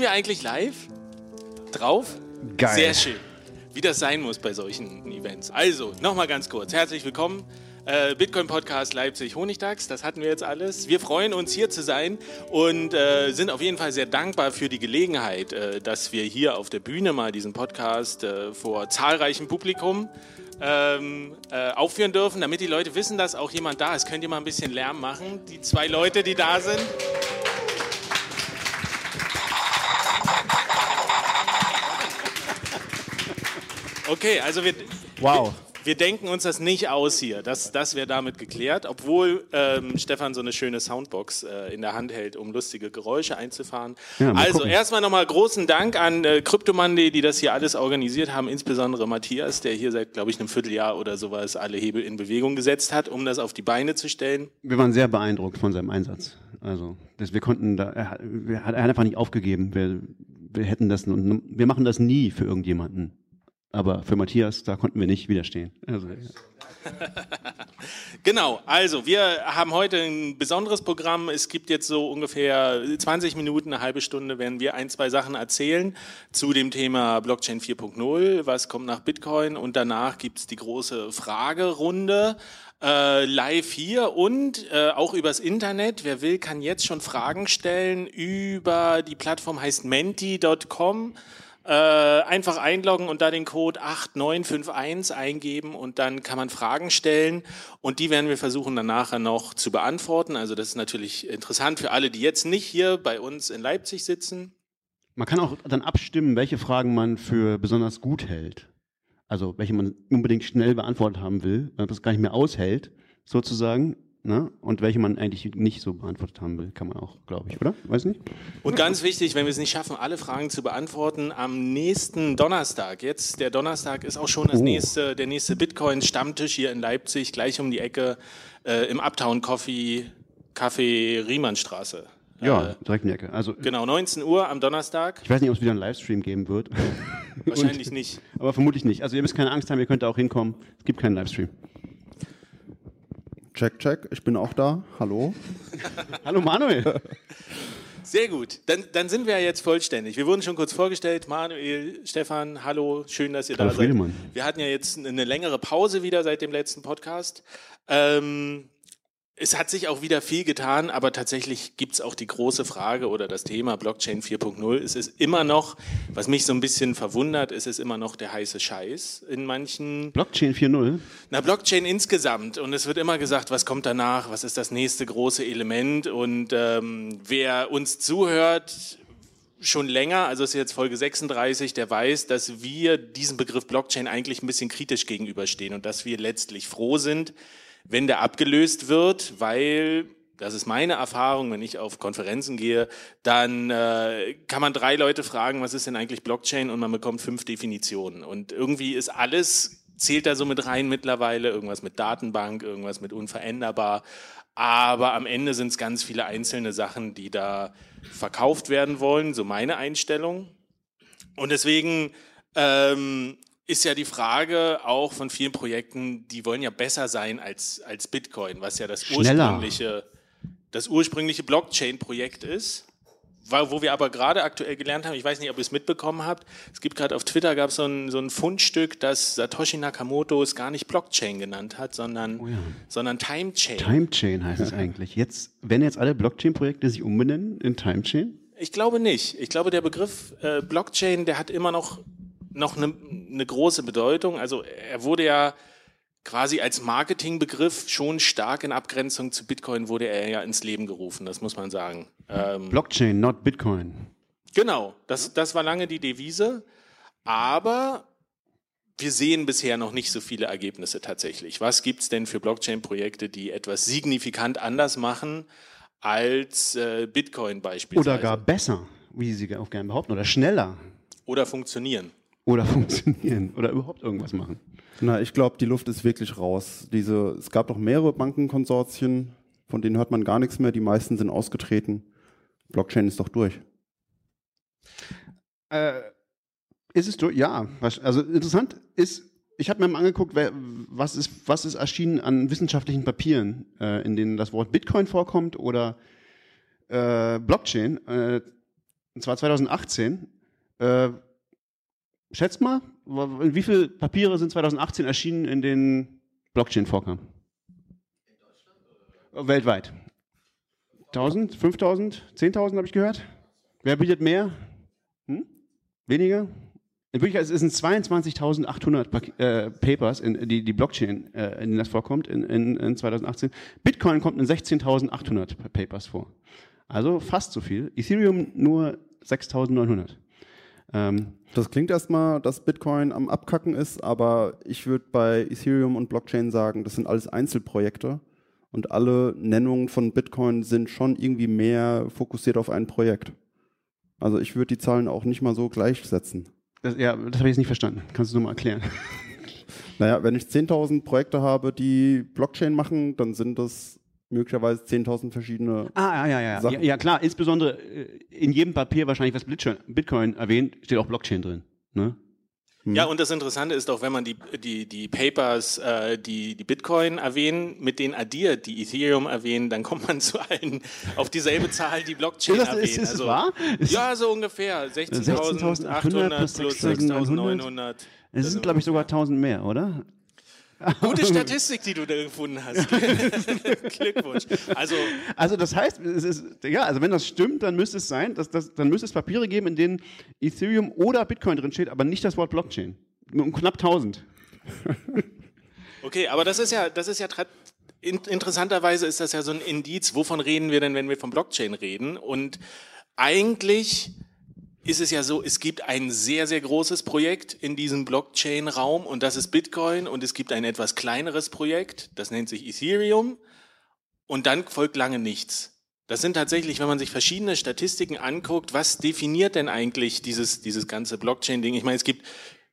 Sind wir eigentlich live? Drauf? Geil. Sehr schön. Wie das sein muss bei solchen Events. Also, nochmal ganz kurz. Herzlich willkommen. Äh, Bitcoin Podcast Leipzig Honigdachs, das hatten wir jetzt alles. Wir freuen uns hier zu sein und äh, sind auf jeden Fall sehr dankbar für die Gelegenheit, äh, dass wir hier auf der Bühne mal diesen Podcast äh, vor zahlreichem Publikum ähm, äh, aufführen dürfen, damit die Leute wissen, dass auch jemand da ist. Könnt ihr mal ein bisschen Lärm machen? Die zwei Leute, die da sind. Okay, also wir, Wow. wir, wir denken uns das nicht aus hier. Das, das wäre damit geklärt, obwohl ähm, Stefan so eine schöne Soundbox äh, in der Hand hält, um lustige Geräusche einzufahren. Ja, mal also gucken. erstmal nochmal großen Dank an äh, Cryptomande, die das hier alles organisiert haben, insbesondere Matthias, der hier seit, glaube ich, einem Vierteljahr oder sowas alle Hebel in Bewegung gesetzt hat, um das auf die Beine zu stellen. Wir waren sehr beeindruckt von seinem Einsatz. Also, das, wir konnten da, er, er hat einfach nicht aufgegeben. Wir, wir hätten das, wir machen das nie für irgendjemanden. Aber für Matthias, da konnten wir nicht widerstehen. Also, ja. Genau, also wir haben heute ein besonderes Programm. Es gibt jetzt so ungefähr 20 Minuten, eine halbe Stunde, werden wir ein, zwei Sachen erzählen zu dem Thema Blockchain 4.0, was kommt nach Bitcoin und danach gibt's die große Fragerunde. Äh, live hier und äh, auch übers Internet. Wer will, kann jetzt schon Fragen stellen über die Plattform heißt menti.com. Äh, einfach einloggen und da den Code 8951 eingeben und dann kann man Fragen stellen und die werden wir versuchen dann nachher noch zu beantworten. Also das ist natürlich interessant für alle, die jetzt nicht hier bei uns in Leipzig sitzen. Man kann auch dann abstimmen, welche Fragen man für besonders gut hält. Also, welche man unbedingt schnell beantwortet haben will, weil man das gar nicht mehr aushält, sozusagen. Ne? Und welche man eigentlich nicht so beantwortet haben will, kann man auch, glaube ich, oder? Weiß nicht? Und ganz wichtig, wenn wir es nicht schaffen, alle Fragen zu beantworten, am nächsten Donnerstag, jetzt der Donnerstag ist auch schon das Oh. nächste, der nächste Bitcoin-Stammtisch hier in Leipzig, gleich um die Ecke äh, im Uptown Coffee Café Riemannstraße. Ja, Äh, direkt in die Ecke. Also, genau, 19 Uhr am Donnerstag. ich weiß nicht, ob es wieder einen Livestream geben wird. Wahrscheinlich Und- nicht. Aber vermutlich nicht. Also ihr müsst keine Angst haben, ihr könnt da auch hinkommen. Es gibt keinen Livestream. Check, check, ich bin auch da. Hallo. Hallo Manuel. Sehr gut. Dann, dann sind wir ja jetzt vollständig. Wir wurden schon kurz vorgestellt. Manuel, Stefan, hallo, schön, dass ihr Hallo da seid. Friedemann. Wir hatten ja jetzt eine längere Pause wieder seit dem letzten Podcast. Ähm, es hat sich auch wieder viel getan, aber tatsächlich gibt es auch die große Frage oder das Thema Blockchain 4.0. Es ist immer noch, was mich so ein bisschen verwundert, es ist immer noch der heiße Scheiß in manchen Blockchain 4.0. na, Blockchain insgesamt. Und es wird immer gesagt, was kommt danach, was ist das nächste große Element. Und ähm, wer uns zuhört, schon länger, also es ist jetzt Folge 36, der weiß, dass wir diesem Begriff Blockchain eigentlich ein bisschen kritisch gegenüberstehen und dass wir letztlich froh sind, wenn der abgelöst wird, weil das ist meine Erfahrung, wenn ich auf Konferenzen gehe, dann äh, kann man drei Leute fragen, was ist denn eigentlich Blockchain und man bekommt fünf Definitionen. Und irgendwie ist alles, zählt da so mit rein mittlerweile, irgendwas mit Datenbank, irgendwas mit unveränderbar. Aber am Ende sind es ganz viele einzelne Sachen, die da verkauft werden wollen, so meine Einstellung. Und deswegen ähm, ist ja die Frage auch von vielen Projekten, die wollen ja besser sein als, als Bitcoin, was ja das Schneller. ursprüngliche, das ursprüngliche Blockchain-Projekt ist. Wo wir aber gerade aktuell gelernt haben, ich weiß nicht, ob ihr es mitbekommen habt, es gibt gerade auf Twitter gab so ein, so ein Fundstück, dass Satoshi Nakamoto es gar nicht Blockchain genannt hat, sondern, Oh ja. sondern Timechain. Timechain heißt es eigentlich. Jetzt, wenn jetzt alle Blockchain-Projekte sich umbenennen in Timechain? Ich glaube nicht. Ich glaube, der Begriff äh, Blockchain, der hat immer noch, noch eine, eine große Bedeutung. Also er wurde ja quasi als Marketingbegriff schon stark in Abgrenzung zu Bitcoin wurde er ja ins Leben gerufen, das muss man sagen. Ähm, Blockchain, not Bitcoin. Genau, das, das war lange die Devise, aber wir sehen bisher noch nicht so viele Ergebnisse tatsächlich. Was gibt es denn für Blockchain-Projekte, die etwas signifikant anders machen als äh, Bitcoin beispielsweise? Oder gar besser, wie Sie auch gerne behaupten, oder schneller. Oder funktionieren. Oder funktionieren. Oder überhaupt irgendwas machen. Na, ich glaube, die Luft ist wirklich raus. Diese, es gab doch mehrere Bankenkonsortien, von denen hört man gar nichts mehr. Die meisten sind ausgetreten. Blockchain ist doch durch. Äh, ist es durch? Ja. Also interessant ist, ich habe mir mal angeguckt, was ist, was ist erschienen an wissenschaftlichen Papieren, äh, in denen das Wort Bitcoin vorkommt oder äh, Blockchain. Äh, und zwar 2018. Schätzt mal, wie viele Papiere sind 2018 erschienen, in denen Blockchain vorkam? In Deutschland? Weltweit. 1000, 5000, 10.000 habe ich gehört. Wer bietet mehr? Hm? Weniger? In Wirklichkeit es sind 22.800 äh, Papers, in, die, die Blockchain, äh, in denen das vorkommt, in, in, in 2018. Bitcoin kommt in 16.800 Papers vor. Also fast so viel. Ethereum nur 6.900. Ähm, das klingt erstmal, dass Bitcoin am Abkacken ist, aber ich würde bei Ethereum und Blockchain sagen, das sind alles Einzelprojekte und alle Nennungen von Bitcoin sind schon irgendwie mehr fokussiert auf ein Projekt. Also ich würde die Zahlen auch nicht mal so gleichsetzen. Das, ja, das habe ich jetzt nicht verstanden. Kannst du nochmal erklären? Naja, wenn ich 10.000 Projekte habe, die Blockchain machen, dann sind das möglicherweise 10.000 verschiedene ah, ja, ja, ja. Sachen. Ja, ja, klar, insbesondere äh, in jedem Papier wahrscheinlich, was Bitcoin erwähnt, steht auch Blockchain drin. Ne? Hm. Ja, und das Interessante ist auch, wenn man die, die, die Papers, äh, die, die Bitcoin erwähnen, mit denen addiert, die Ethereum erwähnen, dann kommt man zu allen auf dieselbe Zahl, die Blockchain ist das, erwähnen. Ist, ist also, wahr? Ist ja, so ungefähr. 16.800 plus 6.900. Es sind, glaube ich, sogar 1000 mehr, oder? Gute Statistik, die du da gefunden hast. Glückwunsch. Also, also das heißt, es ist, ja, also wenn das stimmt, dann müsste es sein, dass das, dann müsste es Papiere geben, in denen Ethereum oder Bitcoin drin steht, aber nicht das Wort Blockchain. Um knapp 1000. Okay, aber das ist ja, das ist ja interessanterweise ist das ja so ein Indiz. Wovon reden wir denn, wenn wir von Blockchain reden? Und eigentlich ist es ja so, es gibt ein sehr, sehr großes Projekt in diesem Blockchain-Raum und das ist Bitcoin und es gibt ein etwas kleineres Projekt, das nennt sich Ethereum und dann folgt lange nichts. Das sind tatsächlich, wenn man sich verschiedene Statistiken anguckt, was definiert denn eigentlich dieses, dieses ganze Blockchain-Ding? Ich meine, es gibt,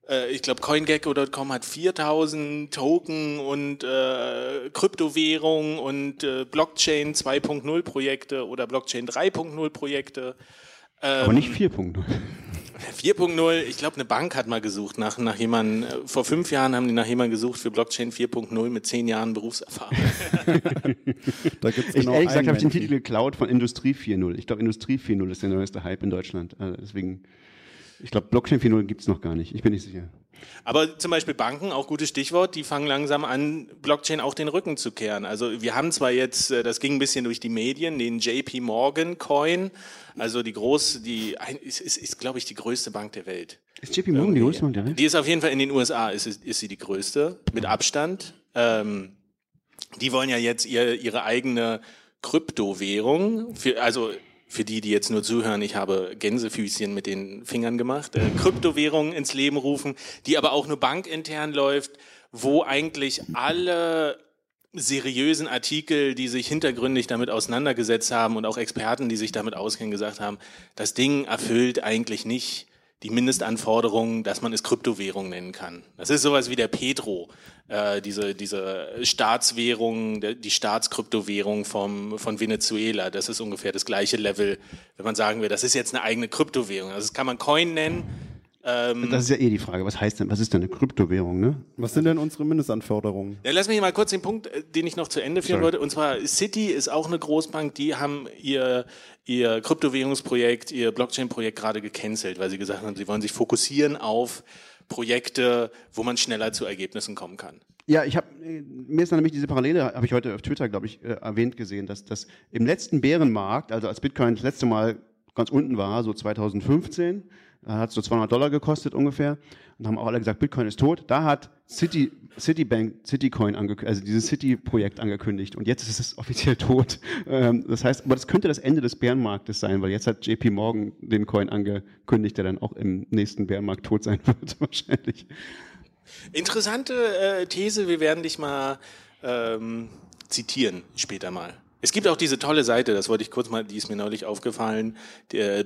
äh, ich glaube, CoinGecko.com hat 4000 Token und äh, Kryptowährungen und äh, Blockchain 2.0 Projekte oder Blockchain 3.0 Projekte. Ähm, Aber nicht 4.0. 4.0, ich glaube, eine Bank hat mal gesucht nach, nach jemandem, äh, vor fünf Jahren haben die nach jemandem gesucht für Blockchain 4.0 mit zehn Jahren Berufserfahrung. da gibt's genau ich, ehrlich gesagt habe ich den Titel geklaut von Industrie 4.0. Ich glaube, Industrie 4.0 ist der neueste Hype in Deutschland. Also deswegen, ich glaube, Blockchain 4.0 gibt es noch gar nicht. Ich bin nicht sicher. Aber zum Beispiel Banken, auch gutes Stichwort, die fangen langsam an, Blockchain auch den Rücken zu kehren. Also wir haben zwar jetzt, äh, das ging ein bisschen durch die Medien, den JP Morgan Coin, also die große, die ist, ist, ist glaube ich, die größte Bank der Welt. Ist JP Morgan die größte Bank der Welt? Die ist auf jeden Fall in den USA, ist, ist sie die größte, mit Abstand. Ähm, die wollen ja jetzt ihr, ihre eigene Kryptowährung, für, also für die, die jetzt nur zuhören, ich habe Gänsefüßchen mit den Fingern gemacht, äh, Kryptowährungen ins Leben rufen, die aber auch nur bankintern läuft, wo eigentlich alle seriösen Artikel, die sich hintergründig damit auseinandergesetzt haben und auch Experten, die sich damit auskennen, gesagt haben, das Ding erfüllt eigentlich nicht die Mindestanforderungen, dass man es Kryptowährung nennen kann. Das ist sowas wie der Petro, äh, diese, diese Staatswährung, die Staatskryptowährung vom, von Venezuela. Das ist ungefähr das gleiche Level, wenn man sagen will, das ist jetzt eine eigene Kryptowährung. Also das kann man Coin nennen, ähm, das ist ja eh die Frage. Was heißt denn, was ist denn eine Kryptowährung, ne? Was sind denn unsere Mindestanforderungen? Ja, lass mich mal kurz den Punkt, äh, den ich noch zu Ende führen Sorry. wollte. Und zwar City ist auch eine Großbank, die haben ihr, ihr Kryptowährungsprojekt, ihr Blockchain-Projekt gerade gecancelt, weil sie gesagt haben, sie wollen sich fokussieren auf Projekte, wo man schneller zu Ergebnissen kommen kann. Ja, ich habe mir ist nämlich diese Parallele, habe ich heute auf Twitter, glaube ich, äh, erwähnt gesehen, dass, dass im letzten Bärenmarkt, also als Bitcoin das letzte Mal ganz unten war, so 2015. Da hat so 200 Dollar gekostet ungefähr. Und haben auch alle gesagt, Bitcoin ist tot. Da hat City, Citibank, Citycoin, also dieses City-Projekt angekündigt. Und jetzt ist es offiziell tot. Ähm, das heißt, aber das könnte das Ende des Bärenmarktes sein, weil jetzt hat JP Morgan den Coin angekündigt, der dann auch im nächsten Bärenmarkt tot sein wird, wahrscheinlich. Interessante äh, These, wir werden dich mal ähm, zitieren später mal. Es gibt auch diese tolle Seite, das wollte ich kurz mal, die ist mir neulich aufgefallen, der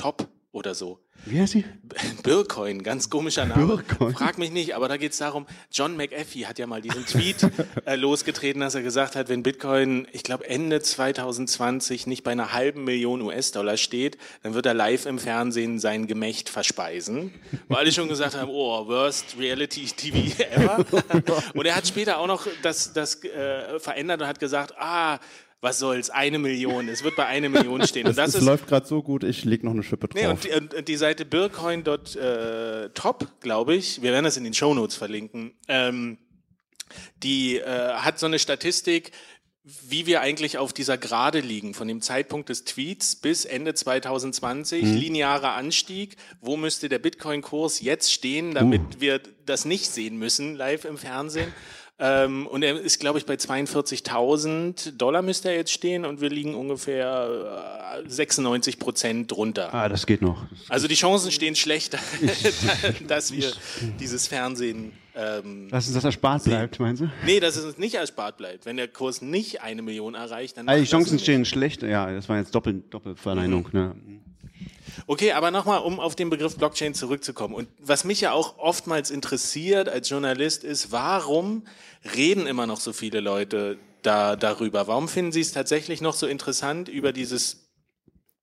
Bircoin.top oder so. Wie heißt sie? Bircoin, ganz komischer Name. Bircoin. Frag mich nicht, aber da geht es darum, John McAfee hat ja mal diesen Tweet äh, losgetreten, dass er gesagt hat, wenn Bitcoin, ich glaube Ende 2020 nicht bei einer halben Million US-Dollar steht, dann wird er live im Fernsehen sein Gemächt verspeisen. Wo alle schon gesagt haben, oh, worst Reality TV ever. und er hat später auch noch das, das äh, verändert und hat gesagt, ah, was soll's, eine Million, es wird bei einer Million stehen. Und das es ist, läuft gerade so gut, ich leg noch eine Schippe drauf. Nee, und die, und die Seite bircoin.top, glaube ich, wir werden das in den Shownotes verlinken, ähm, die äh, hat so eine Statistik, wie wir eigentlich auf dieser Gerade liegen, von dem Zeitpunkt des Tweets bis Ende 2020, Mhm. linearer Anstieg. Wo müsste der Bitcoin-Kurs jetzt stehen, damit Uh. wir das nicht sehen müssen live im Fernsehen? Ähm, und er ist, glaube ich, bei 42.000 Dollar müsste er jetzt stehen und wir liegen ungefähr äh, 96 Prozent drunter. Ah, das geht noch. Also die Chancen stehen schlechter, dass wir dieses Fernsehen. Ähm, Dass uns das erspart bleibt, meinst du? nee, dass es uns nicht erspart bleibt. Wenn der Kurs nicht eine Million erreicht, dann. Also die Chancen stehen schlecht. Ja, das war jetzt Doppel, Doppelverneinung. Ne? Okay, aber nochmal, um auf den Begriff Blockchain zurückzukommen. Und was mich ja auch oftmals interessiert als Journalist ist, warum reden immer noch so viele Leute da, darüber? Warum finden sie es tatsächlich noch so interessant, über dieses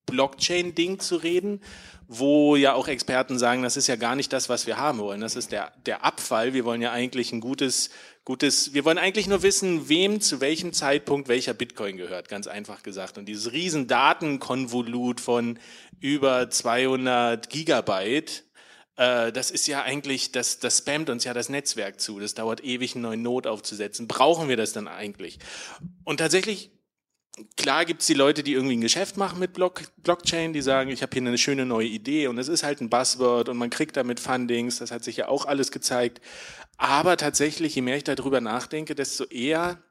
Blockchain-Ding zu reden, wo ja auch Experten sagen, das ist ja gar nicht das, was wir haben wollen. Das ist der, der Abfall. Wir wollen ja eigentlich ein gutes, gutes, wir wollen eigentlich nur wissen, wem zu welchem Zeitpunkt welcher Bitcoin gehört, ganz einfach gesagt. Und dieses riesen Datenkonvolut von über 200 Gigabyte, äh, das ist ja eigentlich, das, das spammt uns ja das Netzwerk zu. Das dauert ewig, einen neuen Node aufzusetzen. Brauchen wir das dann eigentlich? Und tatsächlich klar gibt's die Leute, die irgendwie ein Geschäft machen mit Block Blockchain, die sagen, ich habe hier eine schöne neue Idee und es ist halt ein Buzzword und man kriegt damit Fundings, das hat sich ja auch alles gezeigt. Aber tatsächlich, je mehr ich darüber nachdenke, desto eher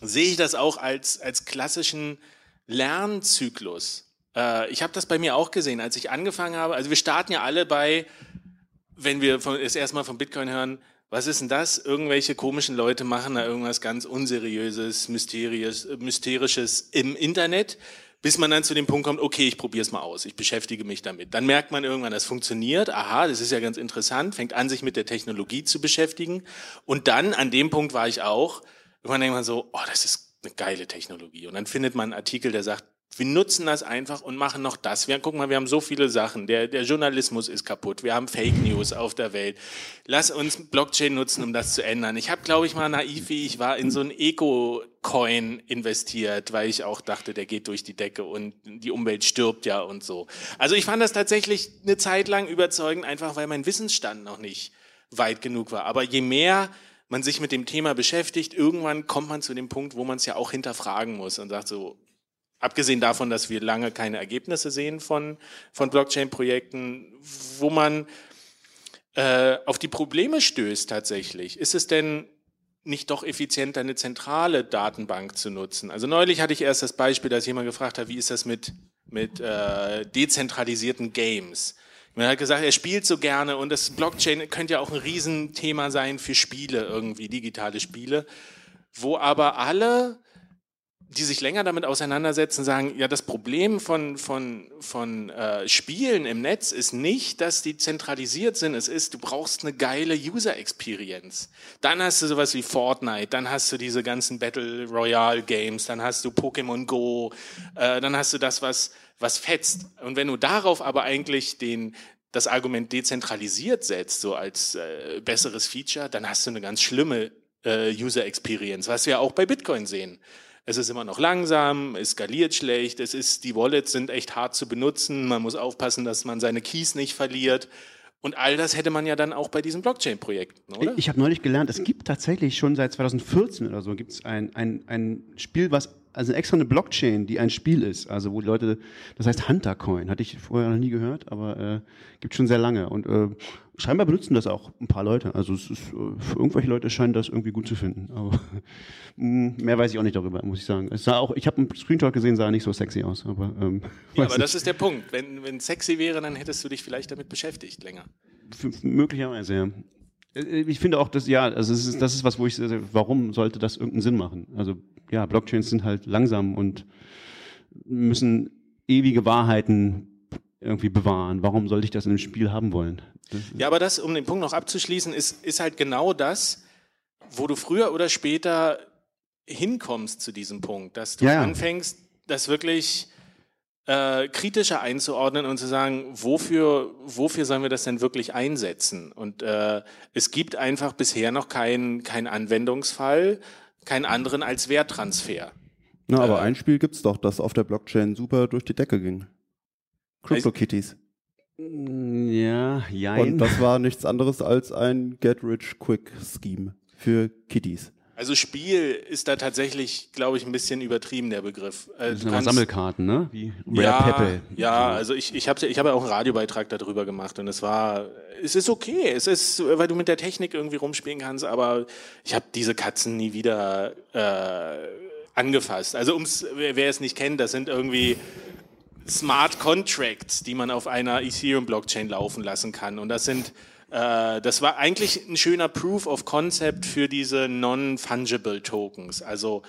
sehe ich das auch als, als klassischen Lernzyklus. Äh, ich habe das bei mir auch gesehen, als ich angefangen habe. Also wir starten ja alle bei, wenn wir das erste Mal von Bitcoin hören, was ist denn das? Irgendwelche komischen Leute machen da irgendwas ganz Unseriöses, äh, Mysterisches im Internet, bis man dann zu dem Punkt kommt, okay, ich probiere es mal aus, ich beschäftige mich damit. Dann merkt man irgendwann, das funktioniert, aha, das ist ja ganz interessant, fängt an, sich mit der Technologie zu beschäftigen. Und dann, an dem Punkt war ich auch, irgendwann denkt man so, oh, das ist eine geile Technologie. Und dann findet man einen Artikel, der sagt, wir nutzen das einfach und machen noch das. Wir, guck mal, wir haben so viele Sachen. Der, der Journalismus ist kaputt. Wir haben Fake News auf der Welt. Lass uns Blockchain nutzen, um das zu ändern. Ich habe, glaube ich, mal naiv, wie ich war, in so ein Eco-Coin investiert, weil ich auch dachte, der geht durch die Decke und die Umwelt stirbt ja und so. Also ich fand das tatsächlich eine Zeit lang überzeugend, einfach weil mein Wissensstand noch nicht weit genug war. Aber je mehr man sich mit dem Thema beschäftigt, irgendwann kommt man zu dem Punkt, wo man es ja auch hinterfragen muss und sagt so, abgesehen davon, dass wir lange keine Ergebnisse sehen von, von Blockchain-Projekten, wo man äh, auf die Probleme stößt tatsächlich. Ist es denn nicht doch effizienter, eine zentrale Datenbank zu nutzen? Also neulich hatte ich erst das Beispiel, dass jemand gefragt hat, wie ist das mit, mit äh, dezentralisierten Games? Man hat gesagt, er spielt so gerne und das Blockchain könnte ja auch ein Riesenthema sein für Spiele irgendwie, digitale Spiele, wo aber alle die sich länger damit auseinandersetzen, sagen, ja, das Problem von, von, von äh, Spielen im Netz ist nicht, dass die zentralisiert sind. Es ist, du brauchst eine geile User Experience. Dann hast du sowas wie Fortnite, dann hast du diese ganzen Battle Royale Games, dann hast du Pokémon Go, äh, dann hast du das, was, was fetzt. Und wenn du darauf aber eigentlich den, das Argument dezentralisiert setzt, so als äh, besseres Feature, dann hast du eine ganz schlimme äh, User Experience, was wir auch bei Bitcoin sehen. Es ist immer noch langsam, es skaliert schlecht, es ist, die Wallets sind echt hart zu benutzen, man muss aufpassen, dass man seine Keys nicht verliert. Und all das hätte man ja dann auch bei diesen Blockchain-Projekten, oder? Ich habe neulich gelernt, es gibt tatsächlich schon seit 2014 oder so gibt es ein, ein, ein Spiel, was also extra eine Blockchain, die ein Spiel ist, also wo die Leute, das heißt Huntercoin, hatte ich vorher noch nie gehört, aber äh, gibt schon sehr lange und äh, scheinbar benutzen das auch ein paar Leute. Also es ist, äh, für irgendwelche Leute scheint das irgendwie gut zu finden, aber mh, mehr weiß ich auch nicht darüber, muss ich sagen. Es sah auch, ich habe einen Screenshot gesehen, sah nicht so sexy aus, aber ähm, Ja, aber das ist der Punkt. Wenn, wenn sexy wäre, dann hättest du dich vielleicht damit beschäftigt länger. F- möglicherweise, ja. Äh, Ich finde auch, dass, ja, also es ist, das ist was, wo ich, äh, warum sollte das irgendeinen Sinn machen? Also, ja, Blockchains sind halt langsam und müssen ewige Wahrheiten irgendwie bewahren. Warum sollte ich das in einem Spiel haben wollen? Ja, aber das, um den Punkt noch abzuschließen, ist, ist halt genau das, wo du früher oder später hinkommst zu diesem Punkt, dass du Ja, anfängst, das wirklich äh, kritischer einzuordnen und zu sagen, wofür, wofür sollen wir das denn wirklich einsetzen? Und äh, es gibt einfach bisher noch keinen keinen Anwendungsfall, keinen anderen als Werttransfer. Na, aber Äh. ein Spiel gibt's doch, das auf der Blockchain super durch die Decke ging. CryptoKitties. ja, jein. Und das war nichts anderes als ein Get-Rich-Quick-Scheme für Kitties. Also Spiel ist da tatsächlich, glaube ich, ein bisschen übertrieben, der Begriff. Äh, das sind aber Sammelkarten, ne? Wie Rare ja, Pepe. Ja, also ich, ich habe ich hab ja auch einen Radiobeitrag darüber gemacht und es war, es ist okay, es ist, weil du mit der Technik irgendwie rumspielen kannst, aber ich habe diese Katzen nie wieder äh, angefasst. Also ums, wer, wer es nicht kennt, das sind irgendwie Smart Contracts, die man auf einer Ethereum-Blockchain laufen lassen kann. Und das sind, äh, das war eigentlich ein schöner Proof of Concept für diese non-fungible Tokens. Also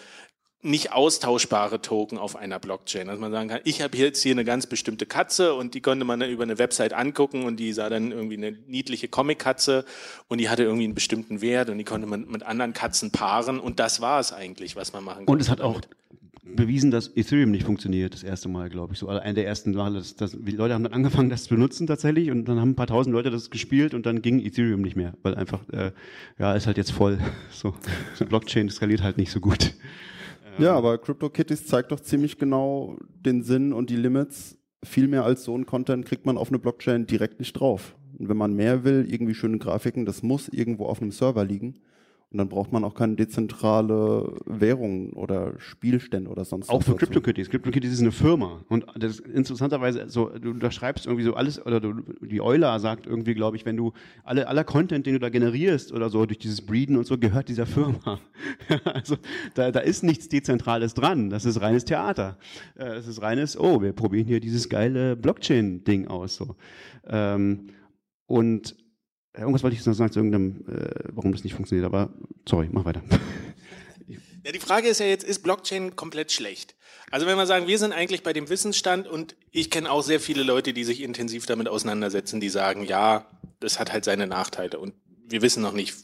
nicht austauschbare Token auf einer Blockchain. Dass man sagen kann, ich habe jetzt hier eine ganz bestimmte Katze und die konnte man dann über eine Website angucken und die sah dann irgendwie eine niedliche Comic-Katze und die hatte irgendwie einen bestimmten Wert und die konnte man mit anderen Katzen paaren und das war es eigentlich, was man machen konnte. Und es hat auch. Bewiesen, dass Ethereum nicht funktioniert, das erste Mal, glaube ich. So, einer der ersten Male, dass, dass, die Leute haben dann angefangen, das zu benutzen tatsächlich und dann haben ein paar tausend Leute das gespielt und dann ging Ethereum nicht mehr, weil einfach, äh, ja, ist halt jetzt voll. So, so Blockchain skaliert halt nicht so gut. Ja, aber CryptoKitties zeigt doch ziemlich genau den Sinn und die Limits. Viel mehr als so ein Content kriegt man auf eine Blockchain direkt nicht drauf. Und wenn man mehr will, irgendwie schöne Grafiken, das muss irgendwo auf einem Server liegen. Und dann braucht man auch keine dezentrale Währung oder Spielstände oder sonst Auch was für dazu. CryptoKitties. CryptoKitties ist eine Firma. Und das ist interessanterweise, so, du unterschreibst irgendwie so alles, oder du, die Euler sagt irgendwie, glaube ich, wenn du alle, aller Content, den du da generierst oder so, durch dieses Breeden und so, gehört dieser Firma. also da, da ist nichts Dezentrales dran. Das ist reines Theater. Äh, Es ist reines, oh, wir probieren hier dieses geile Blockchain-Ding aus. So. Ähm, und irgendwas wollte ich noch sagen zu irgendeinem, äh, warum das nicht funktioniert, aber sorry, mach weiter. Ja, die Frage ist ja jetzt, ist Blockchain komplett schlecht? Also wenn wir sagen, wir sind eigentlich bei dem Wissensstand und ich kenne auch sehr viele Leute, die sich intensiv damit auseinandersetzen, die sagen, ja, das hat halt seine Nachteile und wir wissen noch nicht,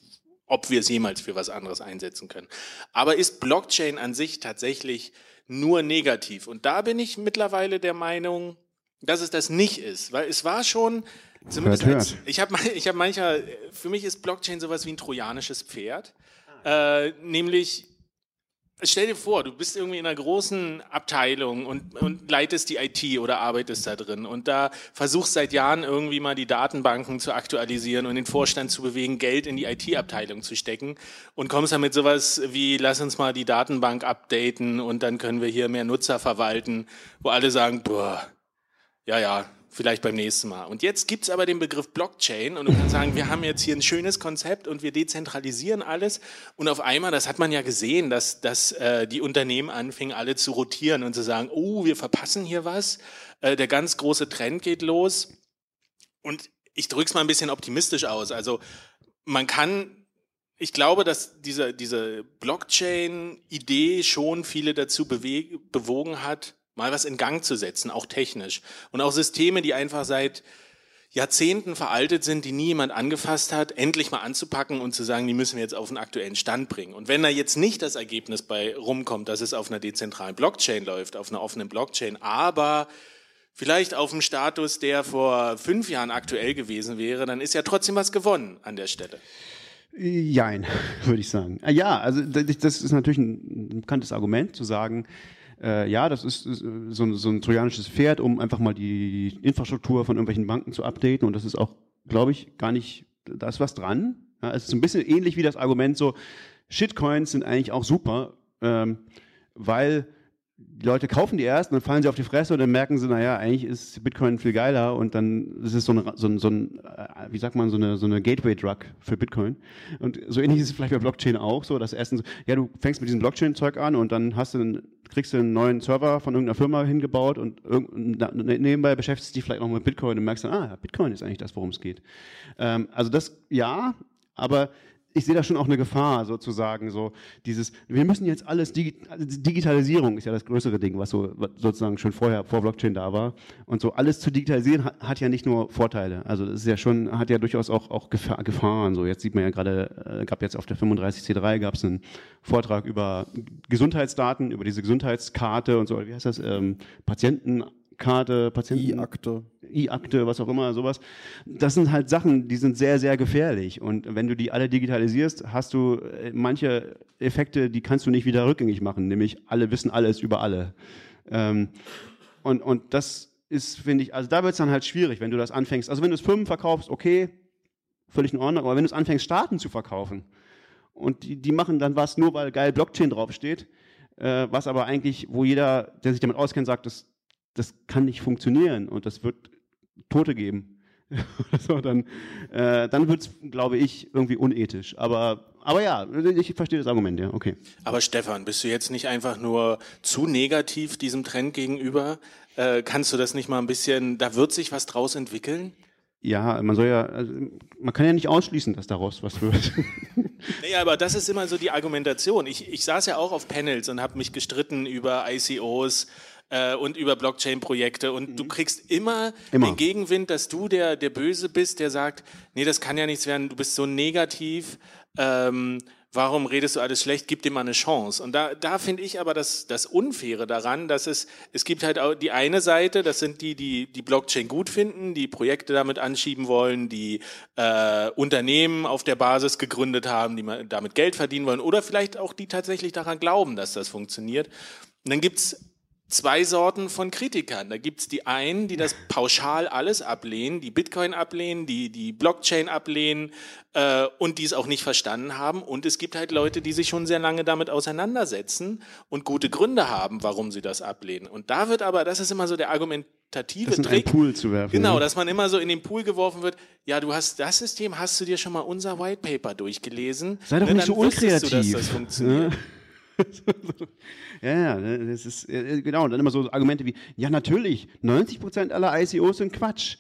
ob wir es jemals für was anderes einsetzen können. Aber ist Blockchain an sich tatsächlich nur negativ? Und da bin ich mittlerweile der Meinung, dass es das nicht ist, weil es war schon, zumindest Hört, als, hört. ich habe ich hab mancher, für mich ist Blockchain sowas wie ein trojanisches Pferd, äh, nämlich Stell dir vor, du bist irgendwie in einer großen Abteilung und, und leitest die IT oder arbeitest da drin und da versuchst seit Jahren irgendwie mal die Datenbanken zu aktualisieren und den Vorstand zu bewegen, Geld in die IT-Abteilung zu stecken und kommst dann mit sowas wie, lass uns mal die Datenbank updaten und dann können wir hier mehr Nutzer verwalten, wo alle sagen, boah, ja, ja, vielleicht beim nächsten Mal. Und jetzt gibt's aber den Begriff Blockchain und du kannst sagen, wir haben jetzt hier ein schönes Konzept und wir dezentralisieren alles. Und auf einmal, das hat man ja gesehen, dass, dass äh, die Unternehmen anfingen, alle zu rotieren und zu sagen, oh, wir verpassen hier was. Äh, der ganz große Trend geht los. Und ich drück's mal ein bisschen optimistisch aus. Also man kann ich glaube, dass diese, diese Blockchain-Idee schon viele dazu bewogen hat, mal was in Gang zu setzen, auch technisch. Und auch Systeme, die einfach seit Jahrzehnten veraltet sind, die nie jemand angefasst hat, endlich mal anzupacken und zu sagen, die müssen wir jetzt auf einen aktuellen Stand bringen. Und wenn da jetzt nicht das Ergebnis bei rumkommt, dass es auf einer dezentralen Blockchain läuft, auf einer offenen Blockchain, aber vielleicht auf dem Status, der vor fünf Jahren aktuell gewesen wäre, dann ist ja trotzdem was gewonnen an der Stelle. Jein, würde ich sagen. Ja, also das ist natürlich ein bekanntes Argument, zu sagen, äh, ja, das ist, ist so, ein, so ein trojanisches Pferd, um einfach mal die Infrastruktur von irgendwelchen Banken zu updaten. Und das ist auch, glaube ich, gar nicht, da ist was dran. Ja, es ist ein bisschen ähnlich wie das Argument so, Shitcoins sind eigentlich auch super, ähm, weil die Leute kaufen die erst und dann fallen sie auf die Fresse und dann merken sie, naja, eigentlich ist Bitcoin viel geiler und dann ist es so, eine, so, ein, so ein, äh, wie sagt man, so eine, so eine Gateway-Drug für Bitcoin. Und so ähnlich ist es vielleicht bei Blockchain auch so, dass erstens, ja, du fängst mit diesem Blockchain-Zeug an und dann hast du einen, kriegst du einen neuen Server von irgendeiner Firma hingebaut und nebenbei beschäftigst du dich vielleicht noch mit Bitcoin und merkst dann, ah, Bitcoin ist eigentlich das, worum es geht. Ähm, also das, ja, aber ich sehe da schon auch eine Gefahr, sozusagen, so dieses, wir müssen jetzt alles, Digi Digitalisierung ist ja das größere Ding, was so was sozusagen schon vorher, vor Blockchain da war. Und so alles zu digitalisieren hat, hat, ja nicht nur Vorteile. Also das ist ja schon, hat ja durchaus auch, auch Gefahr, Gefahren. So jetzt sieht man ja gerade, äh, gab jetzt auf der 35C3 gab es einen Vortrag über Gesundheitsdaten, über diese Gesundheitskarte und so, wie heißt das, ähm, Patienten Karte, Patienten. E-Akte. E-Akte, was auch immer, sowas. Das sind halt Sachen, die sind sehr, sehr gefährlich. Und wenn du die alle digitalisierst, hast du äh, manche Effekte, die kannst du nicht wieder rückgängig machen, nämlich alle wissen alles über alle. Ähm, und, und das ist, finde ich, also da wird es dann halt schwierig, wenn du das anfängst. Also wenn du es Firmen verkaufst, okay, völlig in Ordnung, aber wenn du es anfängst, Staaten zu verkaufen und die, die machen dann was nur, weil geil Blockchain draufsteht, äh, was aber eigentlich, wo jeder, der sich damit auskennt, sagt, das, das kann nicht funktionieren und das wird Tote geben. so, dann äh, dann wird es, glaube ich, irgendwie unethisch. Aber, aber ja, ich verstehe das Argument, ja, okay. Aber Stefan, bist du jetzt nicht einfach nur zu negativ diesem Trend gegenüber? Äh, kannst du das nicht mal ein bisschen, da wird sich was draus entwickeln? Ja, man soll ja, also man kann ja nicht ausschließen, dass daraus was wird. Naja, aber das ist immer so die Argumentation. Ich, ich saß ja auch auf Panels und habe mich gestritten über ICOs, äh, und über Blockchain-Projekte. Und mhm. du kriegst immer, immer, den Gegenwind, dass du der, der Böse bist, der sagt, nee, das kann ja nichts werden, du bist so negativ. Ähm, warum redest du alles schlecht? Gib dir mal eine Chance. Und da, da finde ich aber das, das Unfaire daran, dass es, es gibt halt auch die eine Seite, das sind die, die die Blockchain gut finden, die Projekte damit anschieben wollen, die äh, Unternehmen auf der Basis gegründet haben, die damit Geld verdienen wollen oder vielleicht auch die tatsächlich daran glauben, dass das funktioniert. Und dann gibt's zwei Sorten von Kritikern. Da gibt's die einen, die das pauschal alles ablehnen, die Bitcoin ablehnen, die die Blockchain ablehnen äh, und die es auch nicht verstanden haben. Und es gibt halt Leute, die sich schon sehr lange damit auseinandersetzen und gute Gründe haben, warum sie das ablehnen. Und da wird aber, das ist immer so der argumentative das Trick. Pool zu werfen. Genau, ne? dass man immer so in den Pool geworfen wird. Ja, du hast das System, hast du dir schon mal unser White Paper durchgelesen? Sei doch ne, nicht so unkreativ. Du, dass das funktioniert. ja, ja, das ist genau. Und dann immer so Argumente wie: Ja, natürlich, 90 Prozent aller ICOs sind Quatsch.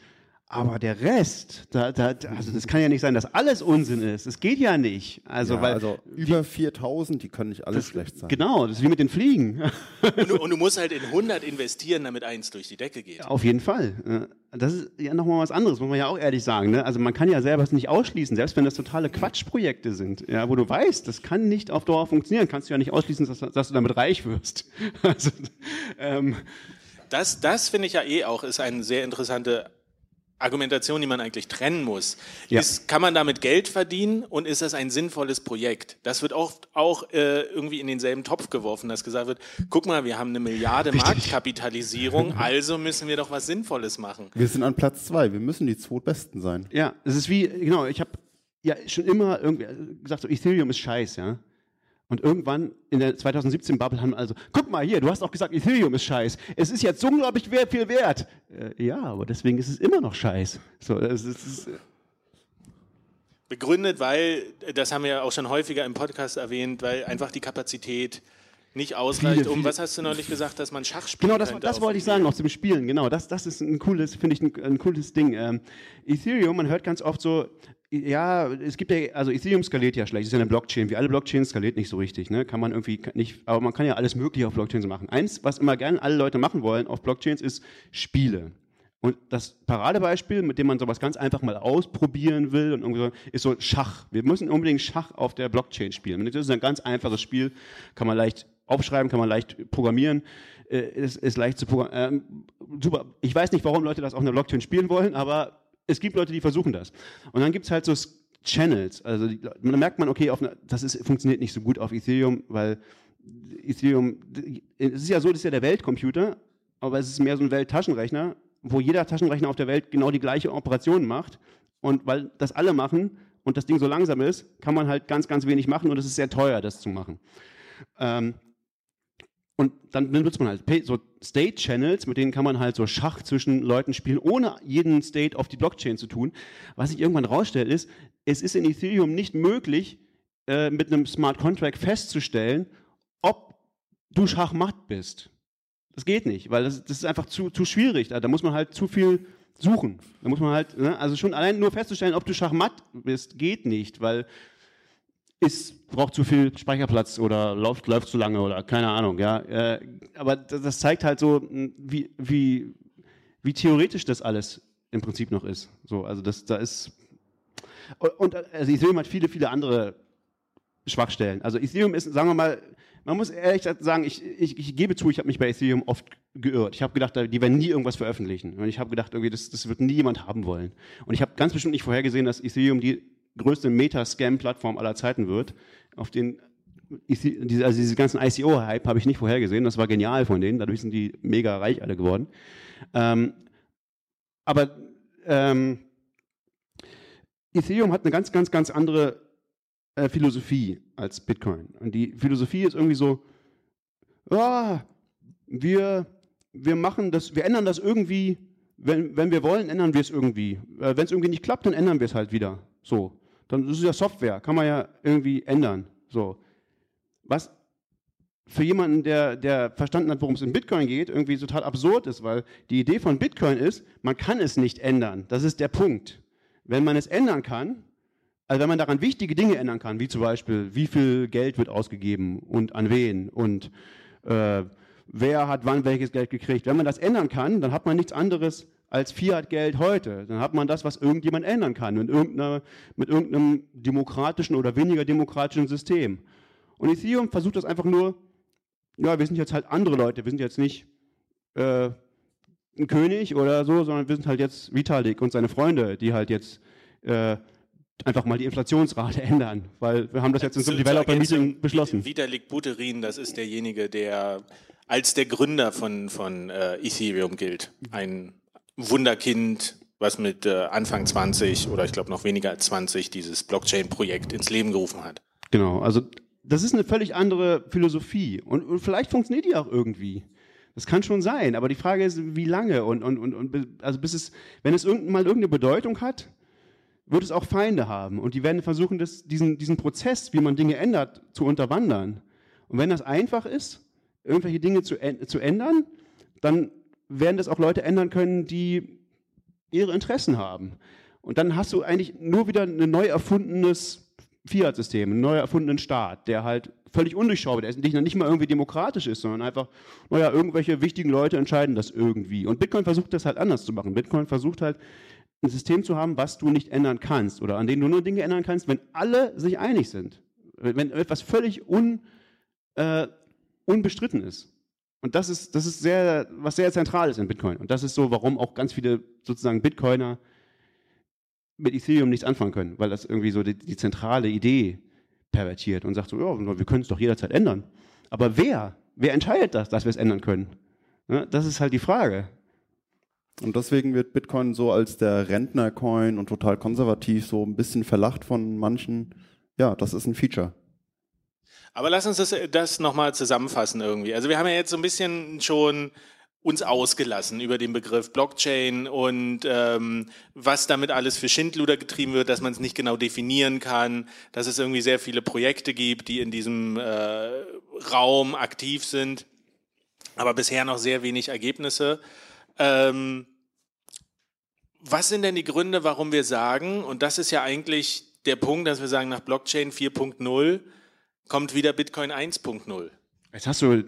Aber der Rest, da, da, also das kann ja nicht sein, dass alles Unsinn ist. Das geht ja nicht. Also, ja, weil also über 4000, die können nicht alles schlecht sein. Genau, das ist wie mit den Fliegen. Und du, und du, musst halt in 100 investieren, damit eins durch die Decke geht. Auf jeden Fall. Das ist ja nochmal was anderes, muss man ja auch ehrlich sagen. Ne? Also man kann ja selber es nicht ausschließen, selbst wenn das totale Quatschprojekte sind, ja, wo du weißt, das kann nicht auf Dauer funktionieren, kannst du ja nicht ausschließen, dass, dass du damit reich wirst. Also, ähm, das, das finde ich ja eh auch, ist eine sehr interessante Argumentation, die man eigentlich trennen muss, ja. ist, kann man damit Geld verdienen und ist das ein sinnvolles Projekt? Das wird oft auch äh, irgendwie in denselben Topf geworfen, dass gesagt wird, guck mal, wir haben eine Milliarde Richtig. Marktkapitalisierung, also müssen wir doch was Sinnvolles machen. Wir sind an Platz zwei, wir müssen die zwei Besten sein. Ja, es ist wie, genau, ich habe ja schon immer irgendwie gesagt, so Ethereum ist scheiß, ja. Und irgendwann in der 2017 Bubble haben also, guck mal hier, du hast auch gesagt, Ethereum ist scheiß. Es ist jetzt unglaublich viel wert. Äh, ja, aber deswegen ist es immer noch scheiß. So, es ist, äh Begründet, weil, das haben wir ja auch schon häufiger im Podcast erwähnt, weil einfach die Kapazität nicht ausreicht, viele, um, was hast du neulich gesagt, dass man Schach spielt? Genau, das, das wollte ich sagen aus dem Spielen, genau, das, das ist ein cooles, finde ich, ein, ein, cooles Ding. Ähm, Ethereum, man hört ganz oft so, ja, es gibt ja, also Ethereum skaliert ja schlecht, es ist ja eine Blockchain, wie alle Blockchains skaliert nicht so richtig, ne? kann man irgendwie nicht, aber man kann ja alles mögliche auf Blockchains machen. Eins, was immer gerne alle Leute machen wollen auf Blockchains, ist Spiele. Und das Paradebeispiel, mit dem man sowas ganz einfach mal ausprobieren will, und irgendwie so, ist so Schach. Wir müssen unbedingt Schach auf der Blockchain spielen. Das ist ein ganz einfaches Spiel, kann man leicht aufschreiben, kann man leicht programmieren, äh, ist, ist leicht zu programmieren. Ähm, super. Ich weiß nicht, warum Leute das auf einer Blockchain spielen wollen, aber es gibt Leute, die versuchen das. Und dann gibt es halt so Channels. Also dann merkt man, okay, eine, das ist, funktioniert nicht so gut auf Ethereum, weil Ethereum, es ist ja so, das ist ja der Weltcomputer, aber es ist mehr so ein Welttaschenrechner, wo jeder Taschenrechner auf der Welt genau die gleiche Operation macht. Und weil das alle machen und das Ding so langsam ist, kann man halt ganz, ganz wenig machen und es ist sehr teuer, das zu machen. Ähm, Und dann benutzt man halt so State-Channels, mit denen kann man halt so Schach zwischen Leuten spielen, ohne jeden State auf die Blockchain zu tun. Was sich irgendwann rausstellt, ist, es ist in Ethereum nicht möglich, äh, mit einem Smart Contract festzustellen, ob du Schachmatt bist. Das geht nicht, weil das, das ist einfach zu, zu schwierig. Da, da muss man halt zu viel suchen. Da muss man halt, ne, also schon allein nur festzustellen, ob du Schachmatt bist, geht nicht, weil ist, braucht zu viel Speicherplatz oder läuft, läuft zu lange oder keine Ahnung, ja. Äh, aber das, zeigt halt so, mh, wie, wie, wie theoretisch das alles im Prinzip noch ist. So, also das, da ist und also Ethereum hat viele, viele andere Schwachstellen. Also Ethereum ist, sagen wir mal, man muss ehrlich sagen, ich, ich, ich gebe zu, ich habe mich bei Ethereum oft geirrt. Ich habe gedacht, die werden nie irgendwas veröffentlichen. Und ich habe gedacht, irgendwie, das, das wird nie jemand haben wollen. Und ich habe ganz bestimmt nicht vorhergesehen, dass Ethereum die größte Meta-Scam-Plattform aller Zeiten wird. Auf den, diese, also diese ganzen ICO-Hype habe ich nicht vorhergesehen. Das war genial von denen. Dadurch sind die mega reich alle geworden. Ähm, aber ähm, Ethereum hat eine ganz, ganz, ganz andere äh, Philosophie als Bitcoin. Und die Philosophie ist irgendwie so, ah, wir, wir machen das, wir ändern das irgendwie, wenn, wenn wir wollen, ändern wir es irgendwie. Äh, wenn es irgendwie nicht klappt, dann ändern wir es halt wieder. So. Dann ist ja Software, kann man ja irgendwie ändern. So. Was für jemanden, der, der verstanden hat, worum es in Bitcoin geht, irgendwie total absurd ist, weil die Idee von Bitcoin ist, man kann es nicht ändern. Das ist der Punkt. Wenn man es ändern kann, also wenn man daran wichtige Dinge ändern kann, wie zum Beispiel, wie viel Geld wird ausgegeben und an wen und äh, wer hat wann welches Geld gekriegt, wenn man das ändern kann, dann hat man nichts anderes als Fiat-Geld heute. Dann hat man das, was irgendjemand ändern kann, mit, irgendeiner, mit irgendeinem demokratischen oder weniger demokratischen System. Und Ethereum versucht das einfach nur, ja, wir sind jetzt halt andere Leute, wir sind jetzt nicht äh, ein König oder so, sondern wir sind halt jetzt Vitalik und seine Freunde, die halt jetzt äh, einfach mal die Inflationsrate ändern, weil wir haben das jetzt in so einem zur Developer-Meeting beschlossen. Vitalik Buterin, das ist derjenige, der als der Gründer von, von äh, Ethereum gilt. Ein Wunderkind, was mit äh, Anfang 20 oder ich glaube noch weniger als 20 dieses Blockchain-Projekt ins Leben gerufen hat. Genau, also das ist eine völlig andere Philosophie und, und vielleicht funktioniert die auch irgendwie. Das kann schon sein, aber die Frage ist, wie lange und, und, und, und also bis es, wenn es irgend, mal irgendeine Bedeutung hat, wird es auch Feinde haben und die werden versuchen, das, diesen, diesen Prozess, wie man Dinge ändert, zu unterwandern. Und wenn das einfach ist, irgendwelche Dinge zu, änd- zu ändern, dann werden das auch Leute ändern können, die ihre Interessen haben. Und dann hast du eigentlich nur wieder ein neu erfundenes Fiat-System, einen neu erfundenen Staat, der halt völlig undurchschaubar ist, der nicht mal irgendwie demokratisch ist, sondern einfach, naja, irgendwelche wichtigen Leute entscheiden das irgendwie. Und Bitcoin versucht das halt anders zu machen. Bitcoin versucht halt ein System zu haben, was du nicht ändern kannst oder an dem du nur Dinge ändern kannst, wenn alle sich einig sind. Wenn etwas völlig un, äh, unbestritten ist. Und das ist, das ist sehr, was sehr zentral ist in Bitcoin. Und das ist so, warum auch ganz viele sozusagen Bitcoiner mit Ethereum nichts anfangen können, weil das irgendwie so die, die zentrale Idee pervertiert und sagt so, ja, wir können es doch jederzeit ändern. Aber wer? Wer entscheidet das, dass wir es ändern können? Ja, das ist halt die Frage. Und deswegen wird Bitcoin so als der Rentner-Coin und total konservativ so ein bisschen verlacht von manchen. Ja, das ist ein Feature. Aber lass uns das, das nochmal zusammenfassen irgendwie. Also wir haben ja jetzt so ein bisschen schon uns ausgelassen über den Begriff Blockchain und ähm, was damit alles für Schindluder getrieben wird, dass man es nicht genau definieren kann, dass es irgendwie sehr viele Projekte gibt, die in diesem äh, Raum aktiv sind, aber bisher noch sehr wenig Ergebnisse. Ähm, was sind denn die Gründe, warum wir sagen, und das ist ja eigentlich der Punkt, dass wir sagen, nach Blockchain 4.0 kommt wieder Bitcoin 1.0. Jetzt hast du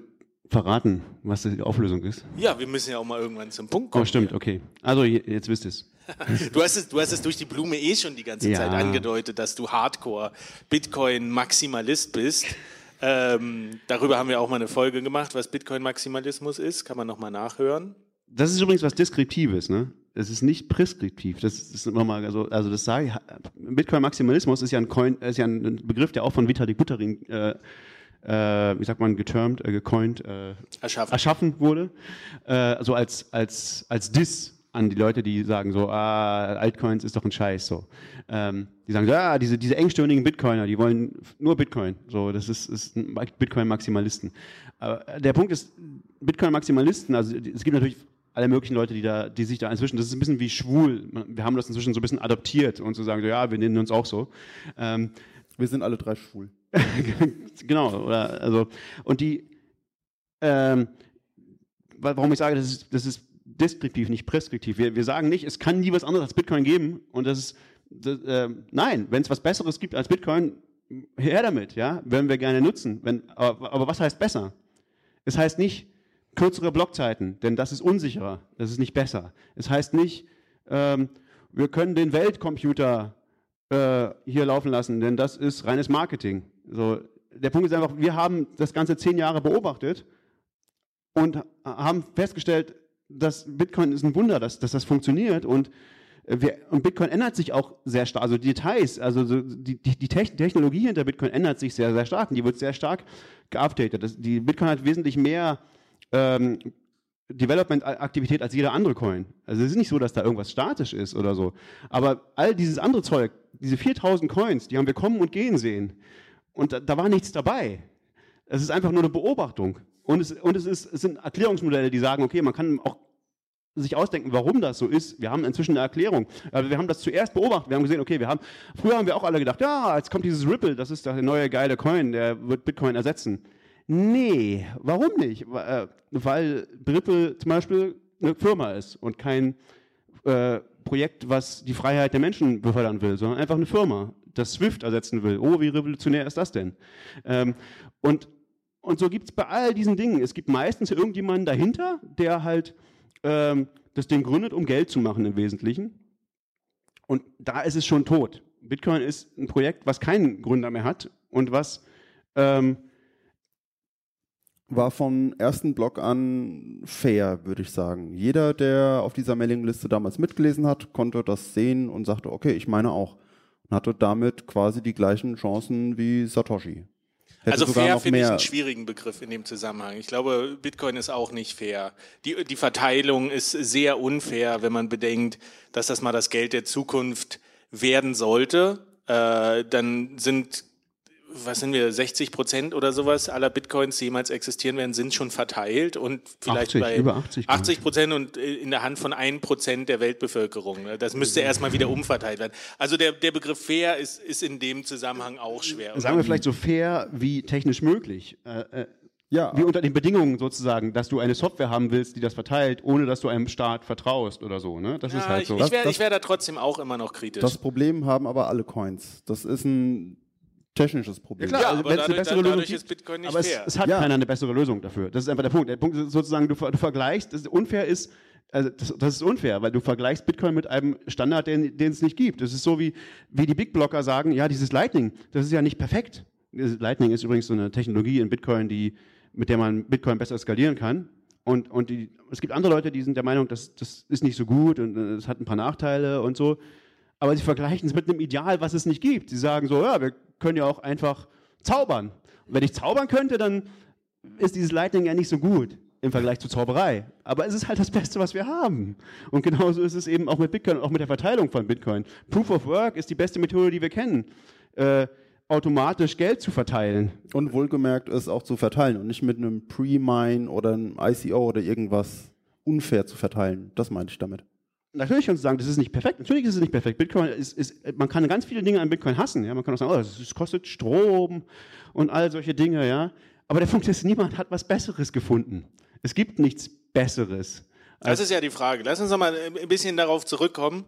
verraten, was die Auflösung ist. Ja, wir müssen ja auch mal irgendwann zum Punkt kommen. Oh, stimmt, okay. Also je- jetzt wisst ihr es. Du hast, es, du hast es durch die Blume eh schon die ganze Ja. Zeit angedeutet, dass du Hardcore-Bitcoin-Maximalist bist. Ähm, darüber haben wir auch mal eine Folge gemacht, was Bitcoin-Maximalismus ist. Kann man nochmal nachhören. Das ist übrigens was Deskriptives, ne? Es ist nicht preskriptiv. Das ist immer mal so, also das sage ich, Bitcoin-Maximalismus ist ja ein Coin, ist ja ein Begriff, der auch von Vitalik Buterin, äh, äh, wie sagt man, getermt, äh, gecoint, äh, Erschaffen. erschaffen wurde, äh, so als, als, als Diss an die Leute, die sagen so, ah, Altcoins ist doch ein Scheiß, so. Ähm, die sagen so, ja, ah, diese, diese engstirnigen Bitcoiner, die wollen nur Bitcoin, so, das ist, ist Bitcoin-Maximalisten. Aber der Punkt ist, Bitcoin-Maximalisten, also es gibt natürlich alle möglichen Leute, die da, die sich da inzwischen, das ist ein bisschen wie schwul. Wir haben das inzwischen so ein bisschen adoptiert und zu so sagen, so, ja, wir nennen uns auch so. Ähm, wir sind alle drei schwul. genau, oder, also, und die, ähm, warum ich sage, das ist, das ist deskriptiv, nicht preskriptiv. Wir, wir sagen nicht, es kann nie was anderes als Bitcoin geben und das ist, das, äh, nein, wenn es was Besseres gibt als Bitcoin, her damit, ja, werden wir gerne nutzen. Wenn, aber, aber was heißt besser? Es heißt nicht kürzere Blockzeiten, denn das ist unsicherer, das ist nicht besser. Es heißt nicht, ähm, wir können den Weltcomputer äh, hier laufen lassen, denn das ist reines Marketing. So, der Punkt ist einfach, wir haben das Ganze zehn Jahre beobachtet und haben festgestellt, dass Bitcoin ist ein Wunder, dass, dass das funktioniert und wir, und Bitcoin ändert sich auch sehr stark. Also die Details, also die, die, die Technologie hinter Bitcoin ändert sich sehr, sehr stark und die wird sehr stark geupdatet. Das, die Bitcoin hat wesentlich mehr ähm, Development-Aktivität als jeder andere Coin. Also es ist nicht so, dass da irgendwas statisch ist oder so. Aber all dieses andere Zeug, diese 4000 Coins, die haben wir kommen und gehen sehen. Und da, da war nichts dabei. Es ist einfach nur eine Beobachtung. Und es, und es, ist, es sind Erklärungsmodelle, die sagen, okay, man kann auch sich ausdenken, warum das so ist. Wir haben inzwischen eine Erklärung. Also wir haben das zuerst beobachtet. Wir haben gesehen, okay, wir haben, früher haben wir auch alle gedacht, ja, jetzt kommt dieses Ripple, das ist der neue geile Coin, der wird Bitcoin ersetzen. Nee, warum nicht? Äh, weil Ripple zum Beispiel eine Firma ist und kein äh, Projekt, was die Freiheit der Menschen befördern will, sondern einfach eine Firma, das Swift ersetzen will. Oh, wie revolutionär ist das denn? Ähm, und, und so gibt es bei all diesen Dingen, es gibt meistens irgendjemanden dahinter, der halt ähm, das Ding gründet, um Geld zu machen im Wesentlichen. Und da ist es schon tot. Bitcoin ist ein Projekt, was keinen Gründer mehr hat und was ähm, war vom ersten Block an fair, würde ich sagen. Jeder, der auf dieser Mailingliste damals mitgelesen hat, konnte das sehen und sagte, okay, ich meine auch. Und hatte damit quasi die gleichen Chancen wie Satoshi. Hätte also fair finde ich einen schwierigen Begriff in dem Zusammenhang. Ich glaube, Bitcoin ist auch nicht fair. Die, die Verteilung ist sehr unfair, wenn man bedenkt, dass das mal das Geld der Zukunft werden sollte. Äh, dann sind was sind wir, 60 Prozent oder sowas aller Bitcoins, die jemals existieren werden, sind schon verteilt und vielleicht 80, bei über 80, 80 Prozent und äh, in der Hand von 1 Prozent der Weltbevölkerung. Das müsste erstmal wieder umverteilt werden. Also der, der Begriff fair ist, ist in dem Zusammenhang auch schwer. Sagen wir vielleicht so fair wie technisch möglich. Äh, äh, ja. Wie unter den Bedingungen sozusagen, dass du eine Software haben willst, die das verteilt, ohne dass du einem Staat vertraust oder so. Ne? Das ja, ist halt so. Ich, ich wäre wär da trotzdem auch immer noch kritisch. Das Problem haben aber alle Coins. Das ist ein technisches Problem. Ja, klar, also es eine bessere Lösung gibt, Bitcoin nicht aber es, es, hat ja. keiner eine bessere Lösung dafür. Das ist einfach der Punkt. Der Punkt ist sozusagen, du, du vergleichst, das unfair ist, also das, das, ist unfair, weil du vergleichst Bitcoin mit einem Standard, den, den es nicht gibt. Das ist so wie, wie die Big Blocker sagen, ja, dieses Lightning, das ist ja nicht perfekt. Lightning ist übrigens so eine Technologie in Bitcoin, die, mit der man Bitcoin besser skalieren kann. Und, und die, es gibt andere Leute, die sind der Meinung, das, das ist nicht so gut und es hat ein paar Nachteile und so aber sie vergleichen es mit einem Ideal, was es nicht gibt. Sie sagen so, ja, wir können ja auch einfach zaubern. Und wenn ich zaubern könnte, dann ist dieses Lightning ja nicht so gut im Vergleich zur Zauberei. Aber es ist halt das Beste, was wir haben. Und genauso ist es eben auch mit Bitcoin, auch mit der Verteilung von Bitcoin. Proof of Work ist die beste Methode, die wir kennen. Äh, automatisch Geld zu verteilen. Und wohlgemerkt ist auch zu verteilen und nicht mit einem Pre-Mine oder einem ICO oder irgendwas unfair zu verteilen. Das meinte ich damit. Natürlich können Sie sagen, das ist nicht perfekt. Natürlich ist es nicht perfekt. Bitcoin ist, ist man kann ganz viele Dinge an Bitcoin hassen. Ja? Man kann auch sagen, oh, es kostet Strom und all solche Dinge. Ja? Aber der Punkt ist, niemand hat was Besseres gefunden. Es gibt nichts Besseres. Das ist ja die Frage. Lass uns noch mal ein bisschen darauf zurückkommen,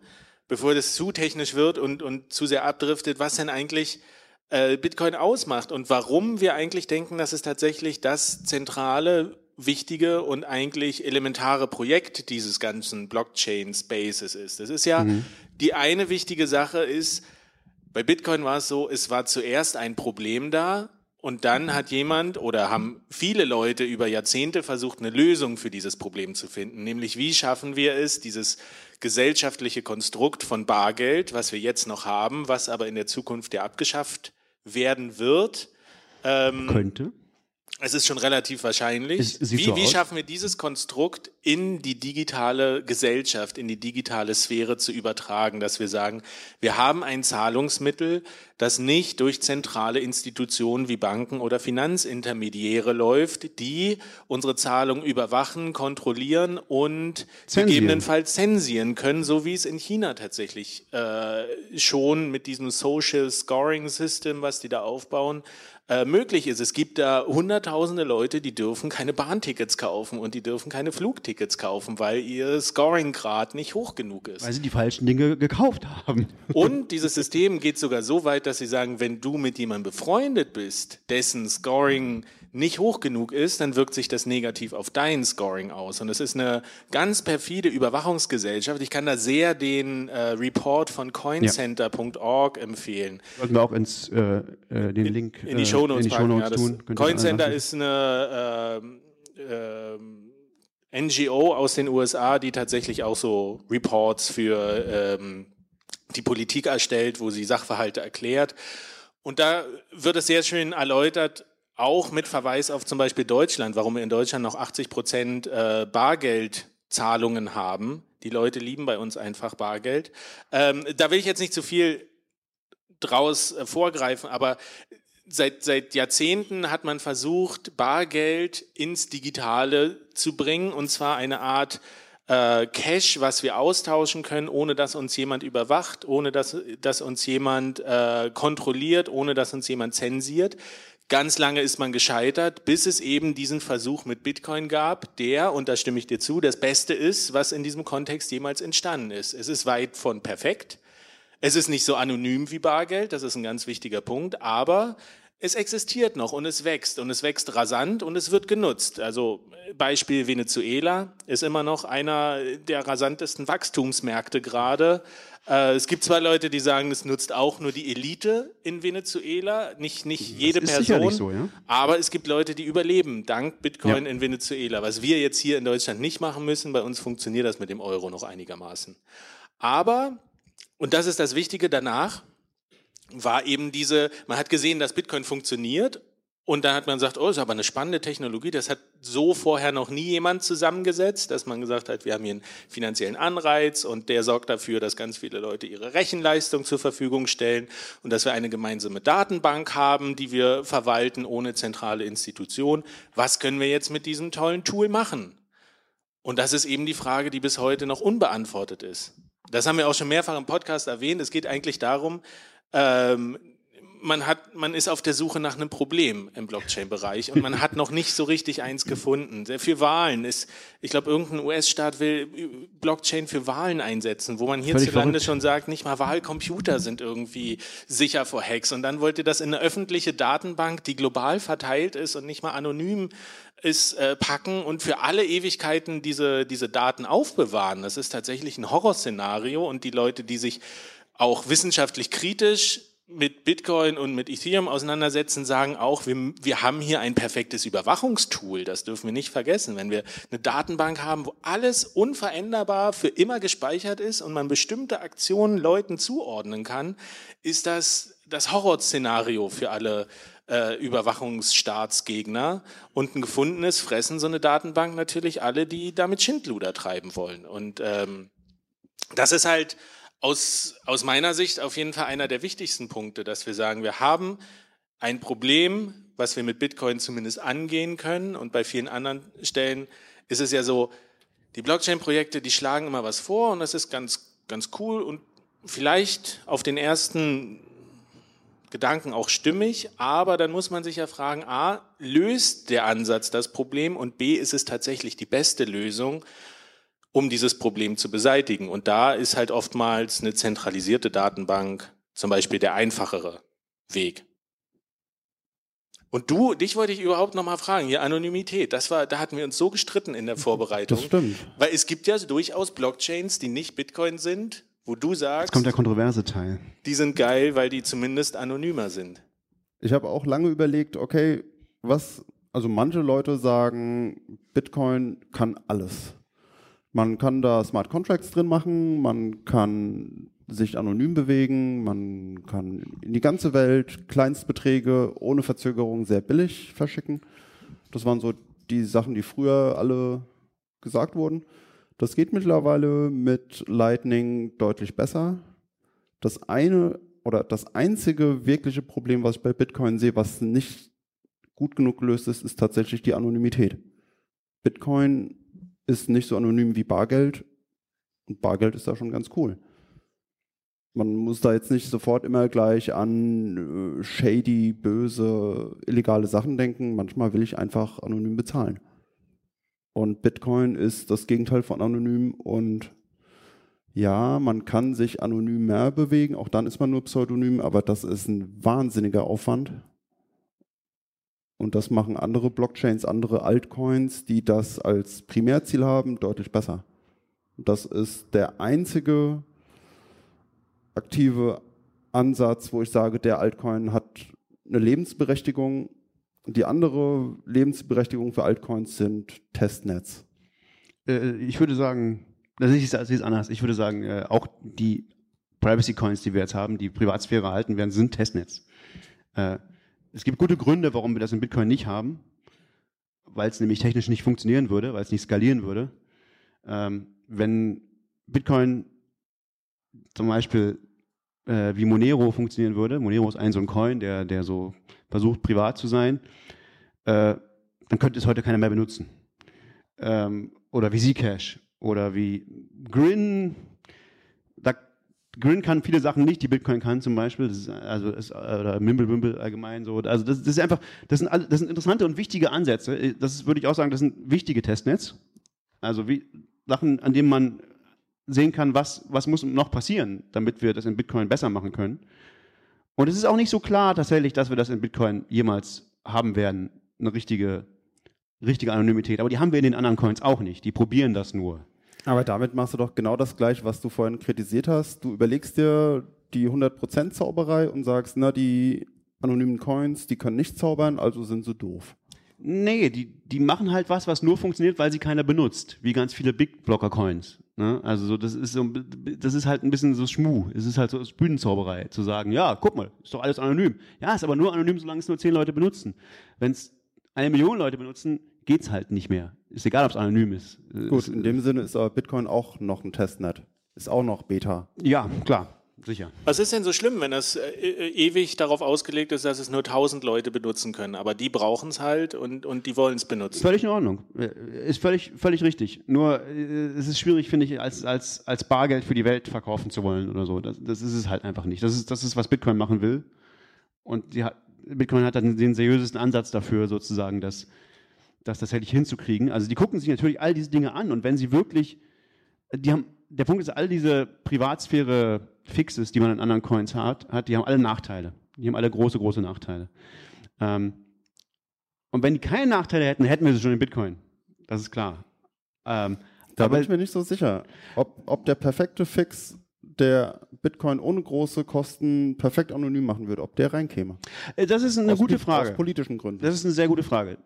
bevor das zu technisch wird und, und zu sehr abdriftet, was denn eigentlich äh, Bitcoin ausmacht und warum wir eigentlich denken, dass es tatsächlich das zentrale wichtige und eigentlich elementare Projekt dieses ganzen Blockchain-Spaces ist. Das ist ja mhm. die eine wichtige Sache ist, bei Bitcoin war es so, es war zuerst ein Problem da und dann hat jemand oder haben viele Leute über Jahrzehnte versucht, eine Lösung für dieses Problem zu finden. Nämlich, wie schaffen wir es, dieses gesellschaftliche Konstrukt von Bargeld, was wir jetzt noch haben, was aber in der Zukunft ja abgeschafft werden wird. Ähm, könnte Es ist schon relativ wahrscheinlich. Es wie, so wie schaffen wir dieses Konstrukt in die digitale Gesellschaft, in die digitale Sphäre zu übertragen, dass wir sagen, wir haben ein Zahlungsmittel, das nicht durch zentrale Institutionen wie Banken oder Finanzintermediäre läuft, die unsere Zahlungen überwachen, kontrollieren und Zensieren. gegebenenfalls zensieren können, so wie es in China tatsächlich äh, schon mit diesem Social Scoring System, was die da aufbauen, äh, möglich ist. Es gibt da hunderttausende Leute, die dürfen keine Bahntickets kaufen und die dürfen keine Flugtickets kaufen, weil ihr Scoring-Grad nicht hoch genug ist. Weil sie die falschen Dinge gekauft haben. Und dieses System geht sogar so weit, dass sie sagen, wenn du mit jemandem befreundet bist, dessen Scoring nicht hoch genug ist, dann wirkt sich das negativ auf dein Scoring aus. Und es ist eine ganz perfide Überwachungsgesellschaft. Ich kann da sehr den äh, Report von coincenter.org empfehlen. Sollten wir auch ins, äh, äh, den Link In die äh, Ja, das tun. Ihr Coincenter ist eine ähm, ähm, NGO aus den USA, die tatsächlich auch so Reports für ähm, die Politik erstellt, wo sie Sachverhalte erklärt. Und da wird es sehr schön erläutert, auch mit Verweis auf zum Beispiel Deutschland, warum wir in Deutschland noch 80 Prozent äh, Bargeldzahlungen haben. Die Leute lieben bei uns einfach Bargeld. Ähm, da will ich jetzt nicht zu viel draus äh, vorgreifen, aber seit, seit Jahrzehnten hat man versucht, Bargeld ins Digitale zu bringen, und zwar eine Art äh, Cash, was wir austauschen können, ohne dass uns jemand überwacht, ohne dass, dass uns jemand äh, kontrolliert, ohne dass uns jemand zensiert. Ganz lange ist man gescheitert, bis es eben diesen Versuch mit Bitcoin gab, der, und da stimme ich dir zu, das Beste ist, was in diesem Kontext jemals entstanden ist. Es ist weit von perfekt. Es ist nicht so anonym wie Bargeld, das ist ein ganz wichtiger Punkt, aber es existiert noch und es wächst und es wächst rasant und es wird genutzt. Also Beispiel Venezuela ist immer noch einer der rasantesten Wachstumsmärkte gerade. Äh, Es gibt zwar Leute, die sagen, es nutzt auch nur die Elite in Venezuela, nicht, nicht jede ist Person, so, ja. aber es gibt Leute, die überleben dank Bitcoin in Venezuela. Was wir jetzt hier in Deutschland nicht machen müssen, bei uns funktioniert das mit dem Euro noch einigermaßen. Aber, und das ist das Wichtige danach, war eben diese, man hat gesehen, dass Bitcoin funktioniert und dann hat man gesagt, oh, ist aber eine spannende Technologie, das hat so vorher noch nie jemand zusammengesetzt, dass man gesagt hat, wir haben hier einen finanziellen Anreiz und der sorgt dafür, dass ganz viele Leute ihre Rechenleistung zur Verfügung stellen und dass wir eine gemeinsame Datenbank haben, die wir verwalten ohne zentrale Institution. Was können wir jetzt mit diesem tollen Tool machen? Und das ist eben die Frage, die bis heute noch unbeantwortet ist. Das haben wir auch schon mehrfach im Podcast erwähnt. Es geht eigentlich darum, ähm, man hat, man ist auf der Suche nach einem Problem im Blockchain-Bereich und man hat noch nicht so richtig eins gefunden. Sehr für Wahlen ist, ich glaube, irgendein US-Staat will Blockchain für Wahlen einsetzen, wo man hierzulande schon sagt, nicht mal Wahlcomputer sind irgendwie sicher vor Hacks. Und dann wollte das in eine öffentliche Datenbank, die global verteilt ist und nicht mal anonym ist, äh, packen und für alle Ewigkeiten diese, diese Daten aufbewahren. Das ist tatsächlich ein Horrorszenario und die Leute, die sich auch wissenschaftlich kritisch mit Bitcoin und mit Ethereum auseinandersetzen, sagen auch, wir, wir haben hier ein perfektes Überwachungstool. Das dürfen wir nicht vergessen. Wenn wir eine Datenbank haben, wo alles unveränderbar für immer gespeichert ist und man bestimmte Aktionen Leuten zuordnen kann, ist das das Horrorszenario für alle äh, Überwachungsstaatsgegner. Und ein gefundenes fressen so eine Datenbank natürlich alle, die damit Schindluder treiben wollen. Und ähm, das ist halt aus, aus meiner Sicht auf jeden Fall einer der wichtigsten Punkte, dass wir sagen, wir haben ein Problem, was wir mit Bitcoin zumindest angehen können. Und bei vielen anderen Stellen ist es ja so, die Blockchain-Projekte, die schlagen immer was vor und das ist ganz, ganz cool und vielleicht auf den ersten Gedanken auch stimmig, aber dann muss man sich ja fragen, a, löst der Ansatz das Problem und b, ist es tatsächlich die beste Lösung, um dieses Problem zu beseitigen. Und da ist halt oftmals eine zentralisierte Datenbank zum Beispiel der einfachere Weg. Und du, dich wollte ich überhaupt noch mal fragen, hier Anonymität, das war, da hatten wir uns so gestritten in der Vorbereitung. Das stimmt. Weil es gibt ja durchaus Blockchains, die nicht Bitcoin sind, wo du sagst, Jetzt kommt der kontroverse Teil. die sind geil, weil die zumindest anonymer sind. Ich habe auch lange überlegt, okay, was, also manche Leute sagen, Bitcoin kann alles. Man kann da Smart Contracts drin machen, man kann sich anonym bewegen, man kann in die ganze Welt Kleinstbeträge ohne Verzögerung sehr billig verschicken. Das waren so die Sachen, die früher alle gesagt wurden. Das geht mittlerweile mit Lightning deutlich besser. Das eine oder das einzige wirkliche Problem, was ich bei Bitcoin sehe, was nicht gut genug gelöst ist, ist tatsächlich die Anonymität. Bitcoin ist nicht so anonym wie Bargeld und Bargeld ist da schon ganz cool. Man muss da jetzt nicht sofort immer gleich an äh, shady, böse, illegale Sachen denken. Manchmal will ich einfach anonym bezahlen. Und Bitcoin ist das Gegenteil von anonym und ja, man kann sich anonym mehr bewegen, auch dann ist man nur Pseudonym, aber das ist ein wahnsinniger Aufwand. Und das machen andere Blockchains, andere Altcoins, die das als Primärziel haben, deutlich besser. Das ist der einzige aktive Ansatz, wo ich sage, der Altcoin hat eine Lebensberechtigung. Die andere Lebensberechtigung für Altcoins sind Testnets. Äh, ich würde sagen, das ist, das ist anders. Ich würde sagen, äh, auch die Privacy Coins, die wir jetzt haben, die Privatsphäre erhalten werden, sind Testnets. Äh, es gibt gute Gründe, warum wir das in Bitcoin nicht haben, weil es nämlich technisch nicht funktionieren würde, weil es nicht skalieren würde. Ähm, wenn Bitcoin zum Beispiel äh, wie Monero funktionieren würde, Monero ist ein so ein Coin, der, der so versucht, privat zu sein, äh, dann könnte es heute keiner mehr benutzen. Ähm, oder wie Zcash oder wie Grin. Grin kann viele Sachen nicht, die Bitcoin kann zum Beispiel, ist, also ist, oder Mimblewimble allgemein so. Also das, das ist einfach, das sind, das sind interessante und wichtige Ansätze. Das ist, würde ich auch sagen, das sind wichtige Testnets. Also wie Sachen, an denen man sehen kann, was, was muss noch passieren, damit wir das in Bitcoin besser machen können. Und es ist auch nicht so klar tatsächlich, dass wir das in Bitcoin jemals haben werden, eine richtige, richtige Anonymität. Aber die haben wir in den anderen Coins auch nicht. Die probieren das nur. Aber damit machst du doch genau das gleiche, was du vorhin kritisiert hast. Du überlegst dir die 100% Zauberei und sagst, na, die anonymen Coins, die können nicht zaubern, also sind sie doof. Nee, die, die machen halt was, was nur funktioniert, weil sie keiner benutzt, wie ganz viele Big Blocker Coins. Ne? Also so, das ist so, das ist halt ein bisschen so Schmu. Es ist halt so Bühnenzauberei, zu sagen, ja, guck mal, ist doch alles anonym. Ja, ist aber nur anonym, solange es nur zehn Leute benutzen. Wenn es eine Million Leute benutzen, geht's halt nicht mehr. Ist egal, ob es anonym ist. Gut, in dem Sinne ist aber Bitcoin auch noch ein Testnet. Ist auch noch Beta. Ja, klar. Sicher. Was ist denn so schlimm, wenn das äh, ewig darauf ausgelegt ist, dass es nur 1000 Leute benutzen können? Aber die brauchen es halt und, und die wollen es benutzen. Völlig in Ordnung. Ist völlig, völlig richtig. Nur äh, es ist schwierig, finde ich, als, als, als Bargeld für die Welt verkaufen zu wollen oder so. Das, das ist es halt einfach nicht. Das ist, das ist, was Bitcoin machen will. Und die hat, Bitcoin hat dann den seriösesten Ansatz dafür, sozusagen, das, das tatsächlich hinzukriegen. Also die gucken sich natürlich all diese Dinge an und wenn sie wirklich, die haben, der Punkt ist, all diese Privatsphäre-Fixes, die man in anderen Coins hat, hat, die haben alle Nachteile. Die haben alle große, große Nachteile. Ähm, und wenn die keine Nachteile hätten, hätten wir sie schon in Bitcoin. Das ist klar. Ähm, da bin ich mir nicht so sicher, ob, ob der perfekte Fix der Bitcoin ohne große Kosten perfekt anonym machen würde, ob der reinkäme. Äh, das ist eine aus, gute Frage. Aus politischen Gründen. Das ist eine sehr gute Frage.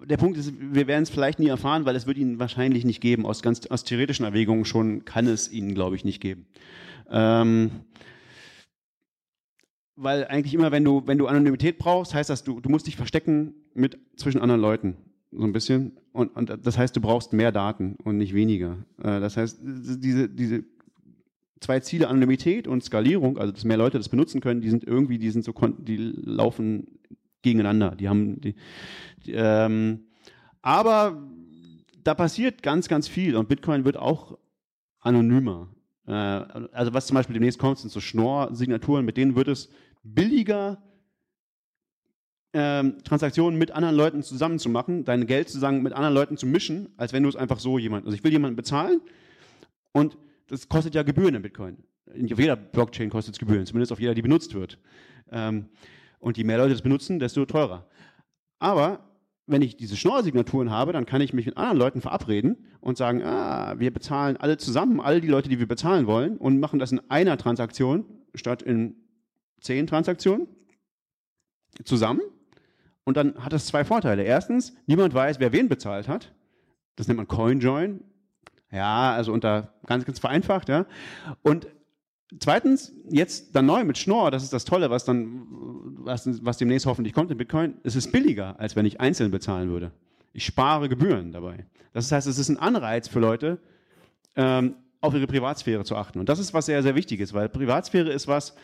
Der Punkt ist, wir werden es vielleicht nie erfahren, weil es wird ihn wahrscheinlich nicht geben. Aus ganz aus theoretischen Erwägungen schon kann es ihn, glaube ich, nicht geben. Ähm, weil eigentlich immer, wenn du, wenn du Anonymität brauchst, heißt das, du, du musst dich verstecken mit zwischen anderen Leuten. So ein bisschen. Und, und das heißt, du brauchst mehr Daten und nicht weniger. Äh, das heißt, diese, diese zwei Ziele, Anonymität und Skalierung, also dass mehr Leute das benutzen können, die sind irgendwie, die sind so, die laufen gegeneinander. Die haben die, die ähm, aber da passiert ganz, ganz viel und Bitcoin wird auch anonymer. Äh, also was zum Beispiel demnächst kommt, sind so Schnorr-Signaturen, mit denen wird es billiger ähm, Transaktionen mit anderen Leuten zusammen zu machen, dein Geld sozusagen mit anderen Leuten zu mischen, als wenn du es einfach so jemand. Also ich will jemanden bezahlen und das kostet ja Gebühren in Bitcoin. Auf jeder Blockchain kostet es Gebühren, zumindest auf jeder, die benutzt wird. Ähm, und je mehr Leute das benutzen, desto teurer. Aber wenn ich diese Schnorr-Signaturen habe, dann kann ich mich mit anderen Leuten verabreden und sagen, ah, wir bezahlen alle zusammen, all die Leute, die wir bezahlen wollen und machen das in einer Transaktion statt in zehn Transaktionen zusammen. Und dann hat das zwei Vorteile. Erstens, niemand weiß, wer wen bezahlt hat. Das nennt man CoinJoin. Ja, also unter ganz, ganz vereinfacht, ja. Und Zweitens, jetzt dann neu mit Schnorr, das ist das Tolle, was dann, was, was demnächst hoffentlich kommt in Bitcoin, es ist billiger, als wenn ich einzeln bezahlen würde. Ich spare Gebühren dabei. Das heißt, es ist ein Anreiz für Leute, ähm, auf ihre Privatsphäre zu achten. Und das ist was sehr, sehr wichtig ist, weil Privatsphäre ist was,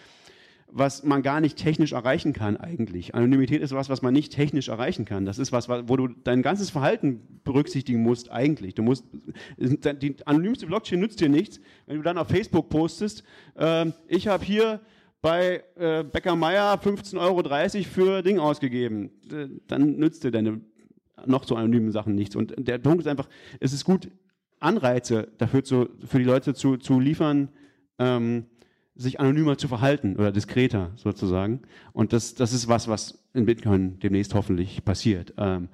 was man gar nicht technisch erreichen kann eigentlich. Anonymität ist was, was man nicht technisch erreichen kann. Das ist was, wo du dein ganzes Verhalten berücksichtigen musst eigentlich. Du musst, die anonymste Blockchain nützt dir nichts, wenn du dann auf Facebook postest, äh, ich habe hier bei äh, Becker Meier 15,30 Euro für Ding ausgegeben. Dann nützt dir deine noch so anonymen Sachen nichts. Und der Punkt ist einfach, es ist gut, Anreize dafür zu, für die Leute zu, zu liefern, ähm, sich anonymer zu verhalten oder diskreter sozusagen. Und das, das ist was, was in Bitcoin demnächst hoffentlich passiert. Ähm,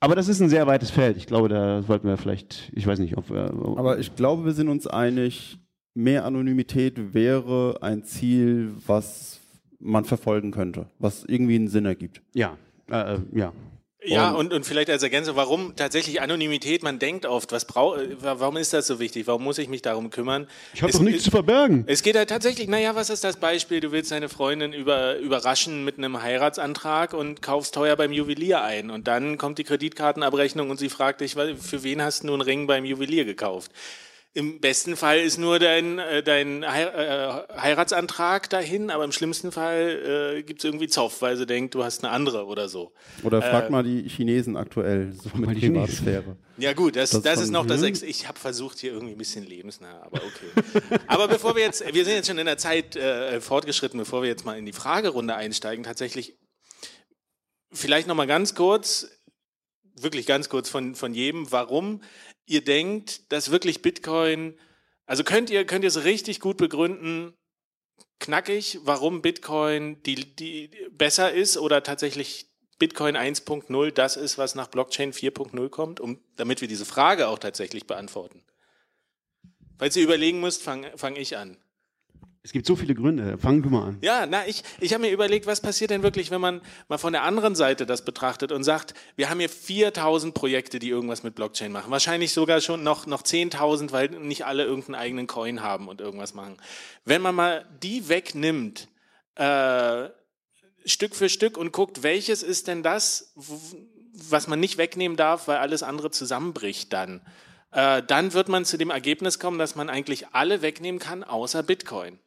aber das ist ein sehr weites Feld. Ich glaube, da sollten wir vielleicht, ich weiß nicht, ob wir. Ob aber ich glaube, wir sind uns einig, mehr Anonymität wäre ein Ziel, was man verfolgen könnte, was irgendwie einen Sinn ergibt. Ja, äh, äh ja, ja, und, und vielleicht als Ergänzung, warum tatsächlich Anonymität, man denkt oft, was brau warum ist das so wichtig? Warum muss ich mich darum kümmern? Ich habe doch nichts es, zu verbergen. Es geht halt tatsächlich, naja, was ist das Beispiel? Du willst deine Freundin über, überraschen mit einem Heiratsantrag und kaufst teuer beim Juwelier ein. Und dann kommt die Kreditkartenabrechnung und sie fragt dich, für wen hast du einen Ring beim Juwelier gekauft? Im besten Fall ist nur dein, äh, dein äh, Heiratsantrag dahin, aber im schlimmsten Fall äh, gibt es irgendwie Zoff, weil sie denkt, du hast eine andere oder so. Oder frag äh, mal die Chinesen aktuell, so mit Privatsphäre. Ja gut, das, das, das ist noch das Ex Ich habe versucht, hier irgendwie ein bisschen lebensnah, aber okay. aber bevor wir jetzt, wir sind jetzt schon in der Zeit äh, fortgeschritten, bevor wir jetzt mal in die Fragerunde einsteigen, tatsächlich vielleicht noch mal ganz kurz, wirklich ganz kurz von, von jedem, warum ihr denkt, dass wirklich Bitcoin, also könnt ihr, könnt ihr es richtig gut begründen, knackig, warum Bitcoin die, die besser ist oder tatsächlich Bitcoin 1.0 das ist, was nach Blockchain 4.0 kommt, um, damit wir diese Frage auch tatsächlich beantworten. Falls ihr überlegen müsst, fange fang ich an. Es gibt so viele Gründe. Fang du mal an. Ja, na, ich, ich habe mir überlegt, was passiert denn wirklich, wenn man mal von der anderen Seite das betrachtet und sagt, wir haben hier 4000 Projekte, die irgendwas mit Blockchain machen. Wahrscheinlich sogar schon noch, noch 10.000, weil nicht alle irgendeinen eigenen Coin haben und irgendwas machen. Wenn man mal die wegnimmt, äh, Stück für Stück und guckt, welches ist denn das, was man nicht wegnehmen darf, weil alles andere zusammenbricht dann, äh, dann wird man zu dem Ergebnis kommen, dass man eigentlich alle wegnehmen kann, außer Bitcoin.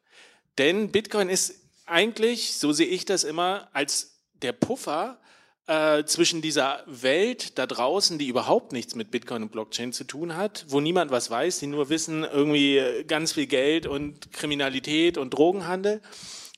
Denn Bitcoin ist eigentlich, so sehe ich das immer, als der Puffer äh, zwischen dieser Welt da draußen, die überhaupt nichts mit Bitcoin und Blockchain zu tun hat, wo niemand was weiß, die nur wissen, irgendwie ganz viel Geld und Kriminalität und Drogenhandel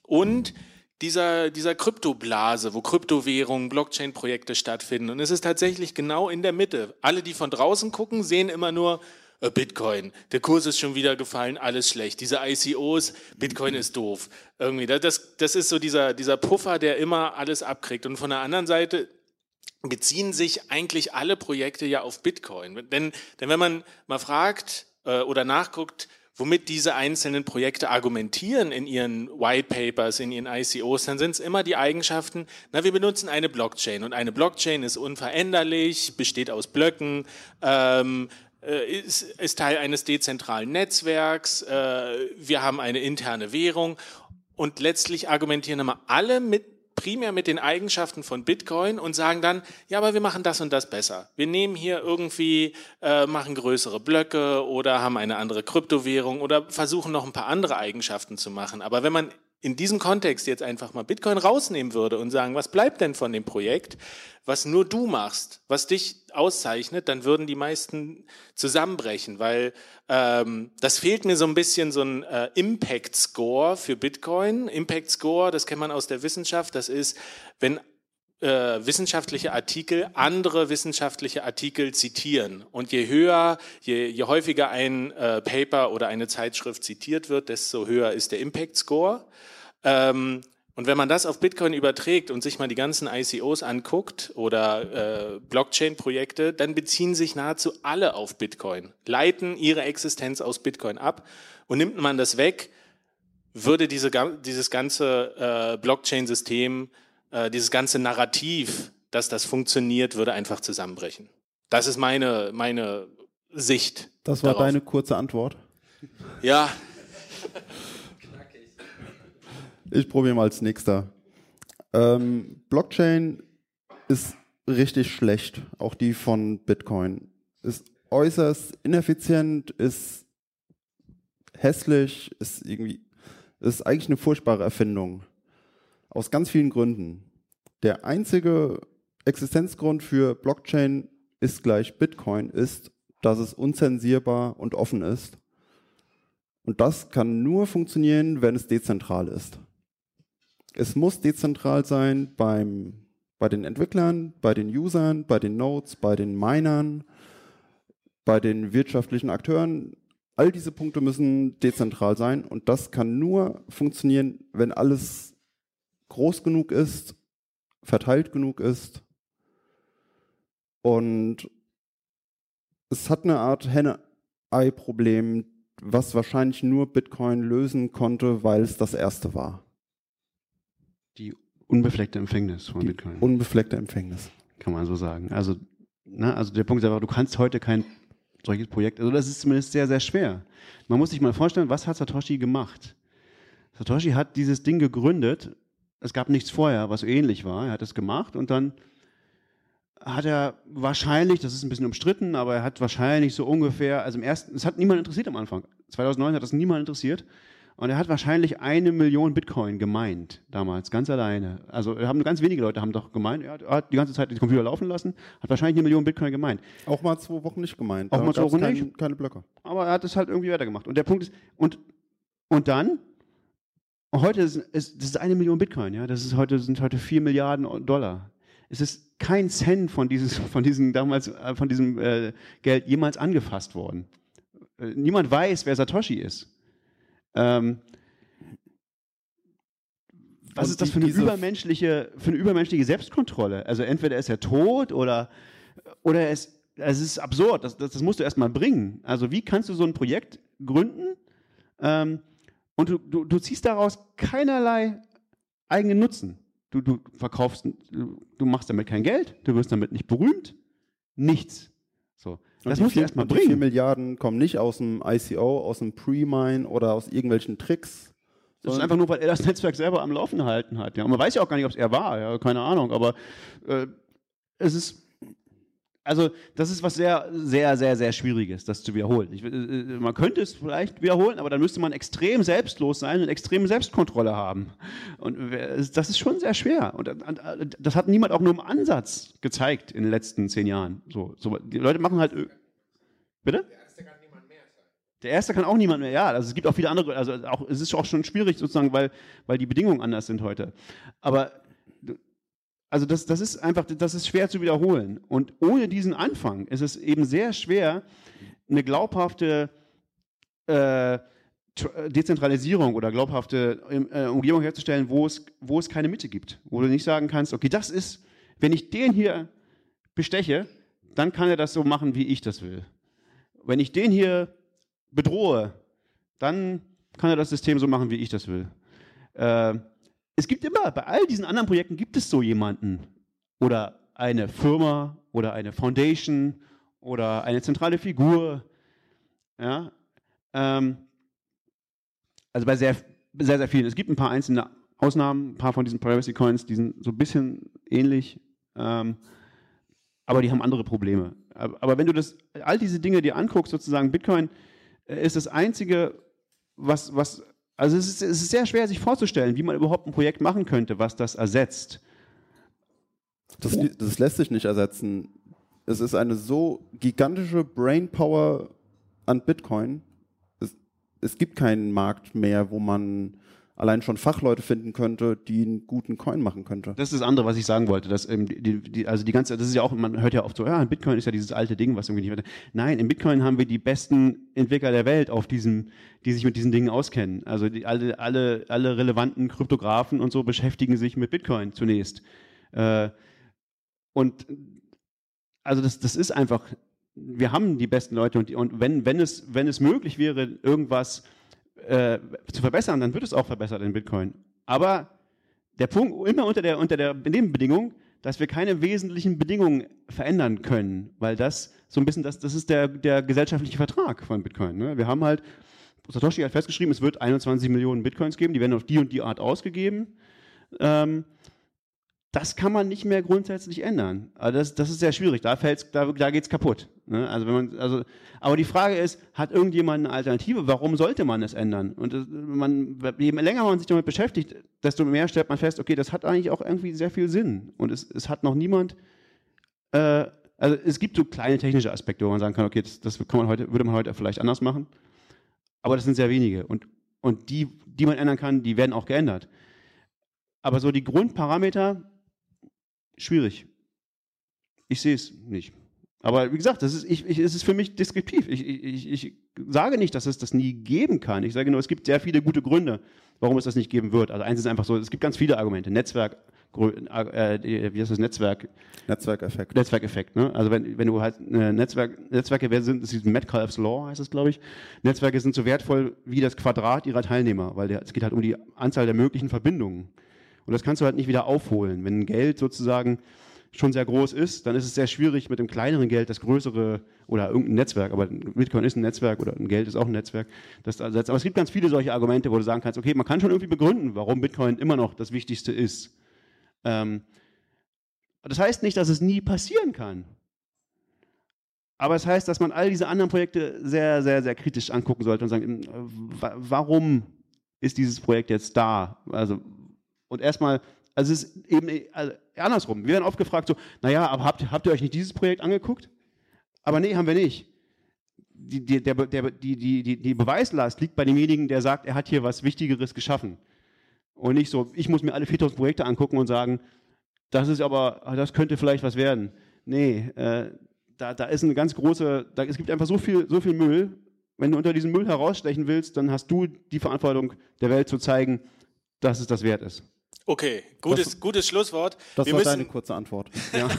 und dieser, dieser Kryptoblase, wo Kryptowährungen, Blockchain-Projekte stattfinden. Und es ist tatsächlich genau in der Mitte. Alle, die von draußen gucken, sehen immer nur, äh, Bitcoin, der Kurs ist schon wieder gefallen, alles schlecht. Diese ICOs, Bitcoin ist doof. Irgendwie, das, das ist so dieser, dieser Puffer, der immer alles abkriegt. Und von der anderen Seite beziehen sich eigentlich alle Projekte ja auf Bitcoin. Denn, denn wenn man mal fragt äh, oder nachguckt, womit diese einzelnen Projekte argumentieren in ihren White Papers, in ihren ICOs, dann sind es immer die Eigenschaften, na, wir benutzen eine Blockchain und eine Blockchain ist unveränderlich, besteht aus Blöcken, ähm, äh, ist, ist Teil eines dezentralen Netzwerks, äh, wir haben eine interne Währung und letztlich argumentieren immer alle mit primär mit den Eigenschaften von Bitcoin und sagen dann, ja, aber wir machen das und das besser. Wir nehmen hier irgendwie, äh, machen größere Blöcke oder haben eine andere Kryptowährung oder versuchen noch ein paar andere Eigenschaften zu machen. Aber wenn man in diesem Kontext jetzt einfach mal Bitcoin rausnehmen würde und sagen, was bleibt denn von dem Projekt, was nur du machst, was dich auszeichnet, dann würden die meisten zusammenbrechen, weil ähm, das fehlt mir so ein bisschen so ein äh, Impact Score für Bitcoin. Impact Score, das kennt man aus der Wissenschaft, das ist, wenn äh, wissenschaftliche Artikel andere wissenschaftliche Artikel zitieren. Und je höher, je, je häufiger ein äh, Paper oder eine Zeitschrift zitiert wird, desto höher ist der Impact Score. Ähm, und wenn man das auf Bitcoin überträgt und sich mal die ganzen ICOs anguckt oder äh, Blockchain-Projekte, dann beziehen sich nahezu alle auf Bitcoin, leiten ihre Existenz aus Bitcoin ab. Und nimmt man das weg, würde diese, dieses ganze äh, Blockchain-System, äh, dieses ganze Narrativ, dass das funktioniert, würde einfach zusammenbrechen. Das ist meine, meine Sicht. Das war darauf. deine kurze Antwort. Ja, Ich probiere mal als nächster. Ähm, Blockchain ist richtig schlecht, auch die von Bitcoin. Ist äußerst ineffizient, ist hässlich, ist irgendwie, ist eigentlich eine furchtbare Erfindung. Aus ganz vielen Gründen. Der einzige Existenzgrund für Blockchain ist gleich Bitcoin, ist, dass es unzensierbar und offen ist. Und das kann nur funktionieren, wenn es dezentral ist. Es muss dezentral sein beim, bei den Entwicklern, bei den Usern, bei den Nodes, bei den Minern, bei den wirtschaftlichen Akteuren. All diese Punkte müssen dezentral sein und das kann nur funktionieren, wenn alles groß genug ist, verteilt genug ist und es hat eine Art Henne-Ei-Problem, was wahrscheinlich nur Bitcoin lösen konnte, weil es das erste war. Die unbefleckte Empfängnis von Die Bitcoin. unbefleckte Empfängnis. kann man so sagen. Also, ne, also der Punkt ist einfach, du kannst heute kein solches Projekt, also das ist zumindest sehr, sehr schwer. Man muss sich mal vorstellen, was hat Satoshi gemacht? Satoshi hat dieses Ding gegründet, es gab nichts vorher, was ähnlich war, er hat es gemacht und dann hat er wahrscheinlich, das ist ein bisschen umstritten, aber er hat wahrscheinlich so ungefähr, also im ersten, es hat niemand interessiert am Anfang. 2009 hat das niemand interessiert. Und er hat wahrscheinlich eine Million Bitcoin gemeint, damals, ganz alleine. Also haben ganz wenige Leute haben doch gemeint, er hat, er hat die ganze Zeit den Computer laufen lassen, hat wahrscheinlich eine Million Bitcoin gemeint. Auch mal zwei Wochen nicht gemeint. Auch Da mal zwei Wochen kein, nicht? Keine Blöcke. Aber er hat es halt irgendwie weitergemacht. Und der Punkt ist, und, und dann, heute ist, ist, das ist eine Million Bitcoin, ja, das ist heute, sind heute vier Milliarden Dollar. Es ist kein Cent von, dieses, von diesem damals, äh, von diesem äh, Geld jemals angefasst worden. Äh, niemand weiß, wer Satoshi ist. Ähm, was Und ist das für eine, übermenschliche, für eine übermenschliche Selbstkontrolle? Also entweder ist er tot oder, oder er ist, es ist absurd, das, das, das musst du erstmal bringen. Also wie kannst du so ein Projekt gründen ähm, und du, du, du ziehst daraus keinerlei eigenen Nutzen. Du, du verkaufst, du, du machst damit kein Geld, du wirst damit nicht berühmt, nichts. So. Und Das du vier- erstmal und Die 4 bringen. Milliarden kommen nicht aus dem ICO, aus dem Pre-Mine oder aus irgendwelchen Tricks. Das ist einfach nur, weil er das Netzwerk selber am Laufen gehalten hat. Ja. Und man weiß ja auch gar nicht, ob es er war, ja, keine Ahnung, aber äh, es ist, also das ist was sehr, sehr, sehr, sehr Schwieriges, das zu wiederholen. Ich, äh, äh, man könnte es vielleicht wiederholen, aber dann müsste man extrem selbstlos sein und extreme Selbstkontrolle haben. Und es- das ist schon sehr schwer. Und, äh, äh, das hat niemand auch nur im Ansatz gezeigt in den letzten zehn Jahren. So, so, die Leute machen halt. Bitte? Der erste kann auch niemand mehr, ja. Also es gibt auch viele andere, also auch, es ist auch schon schwierig sozusagen, weil, weil die Bedingungen anders sind heute. Aber also das, das ist einfach, das ist schwer zu wiederholen. Und ohne diesen Anfang ist es eben sehr schwer, eine glaubhafte äh, Tr- Dezentralisierung oder glaubhafte äh, Umgebung herzustellen, wo es, wo es keine Mitte gibt. Wo du nicht sagen kannst, okay, das ist, wenn ich den hier besteche, dann kann er das so machen, wie ich das will. Wenn ich den hier bedrohe, dann kann er das System so machen, wie ich das will. Äh, es gibt immer, bei all diesen anderen Projekten gibt es so jemanden oder eine Firma oder eine Foundation oder eine zentrale Figur. Ja, ähm, also bei sehr, sehr, sehr vielen. Es gibt ein paar einzelne Ausnahmen, ein paar von diesen Privacy Coins, die sind so ein bisschen ähnlich, ähm, aber die haben andere Probleme. Aber, wenn du das, all diese Dinge dir anguckst, sozusagen, Bitcoin äh, ist das einzige, was, was also es ist, es ist sehr schwer, sich vorzustellen, wie man überhaupt ein Projekt machen könnte, was das ersetzt. Das, das lässt sich nicht ersetzen. Es ist eine so gigantische Brainpower an Bitcoin. Es, es gibt keinen Markt mehr, wo man allein schon Fachleute finden könnte, die einen guten Coin machen könnte. Das ist das andere, was ich sagen wollte. Dass, ähm, die, die, also die ganze, das ist ja auch, man hört ja oft so, ja, in Bitcoin ist ja dieses alte Ding, was irgendwie nicht weiter. Nein, in Bitcoin haben wir die besten Entwickler der Welt auf diesem, die sich mit diesen Dingen auskennen. Also die, alle, alle, alle relevanten Kryptografen und so beschäftigen sich mit Bitcoin zunächst. Äh, und also das, das ist einfach, wir haben die besten Leute und, und wenn, wenn, es, wenn es möglich wäre, irgendwas äh, zu verbessern, dann wird es auch verbessert in Bitcoin. Aber der Punkt immer unter der, unter der Nebenbedingung, dass wir keine wesentlichen Bedingungen verändern können, weil das so ein bisschen, das, das ist der, der gesellschaftliche Vertrag von Bitcoin. Ne? Wir haben halt Satoshi hat festgeschrieben, es wird 21 Millionen Bitcoins geben, die werden auf die und die Art ausgegeben. Ähm, das kann man nicht mehr grundsätzlich ändern. Also das, das ist sehr schwierig. Da, fällt's, da, da geht es kaputt. Ne? Also wenn man, also, aber die Frage ist, hat irgendjemand eine Alternative? Warum sollte man es ändern? Und das, man, je länger man sich damit beschäftigt, desto mehr stellt man fest, okay, das hat eigentlich auch irgendwie sehr viel Sinn. Und es, es hat noch niemand, äh, also es gibt so kleine technische Aspekte, wo man sagen kann, okay, das, das kann man heute, würde man heute vielleicht anders machen. Aber das sind sehr wenige. Und, und die, die man ändern kann, die werden auch geändert. Aber so die Grundparameter, schwierig. Ich sehe es nicht. Aber wie gesagt, das ist, ich, ich, es ist für mich deskriptiv. Ich, ich, ich sage nicht, dass es das nie geben kann. Ich sage nur, es gibt sehr viele gute Gründe, warum es das nicht geben wird. Also eins ist einfach so, es gibt ganz viele Argumente. Netzwerk, äh, wie heißt das Netzwerk? Netzwerkeffekt. Netzwerkeffekt. Ne? Also wenn, wenn du halt äh, Netzwerk, Netzwerke sind, das ist Metcalfe's Law heißt es, glaube ich. Netzwerke sind so wertvoll wie das Quadrat ihrer Teilnehmer, weil der, es geht halt um die Anzahl der möglichen Verbindungen. Und das kannst du halt nicht wieder aufholen. Wenn Geld sozusagen schon sehr groß ist, dann ist es sehr schwierig, mit dem kleineren Geld das größere oder irgendein Netzwerk, aber Bitcoin ist ein Netzwerk oder ein Geld ist auch ein Netzwerk, das ersetzt. Aber es gibt ganz viele solche Argumente, wo du sagen kannst, okay, man kann schon irgendwie begründen, warum Bitcoin immer noch das Wichtigste ist. Ähm, das heißt nicht, dass es nie passieren kann. Aber es heißt, dass man all diese anderen Projekte sehr, sehr, sehr kritisch angucken sollte und sagen, äh, warum ist dieses Projekt jetzt da? Also und erstmal, also es ist eben also andersrum. Wir werden oft gefragt so, naja, aber habt, habt ihr euch nicht dieses Projekt angeguckt? Aber nee, haben wir nicht. Die, die, der, der, die, die, die Beweislast liegt bei demjenigen, der sagt, er hat hier was Wichtigeres geschaffen. Und nicht so, ich muss mir alle 4000 Projekte angucken und sagen, das ist aber, das könnte vielleicht was werden. Nee, äh, da, da ist eine ganz große, da, es gibt einfach so viel, so viel Müll. Wenn du unter diesem Müll herausstechen willst, dann hast du die Verantwortung, der Welt zu zeigen, dass es das wert ist. Okay, gutes, das, gutes Schlusswort. Das wir war müssen, deine kurze Antwort. Ja.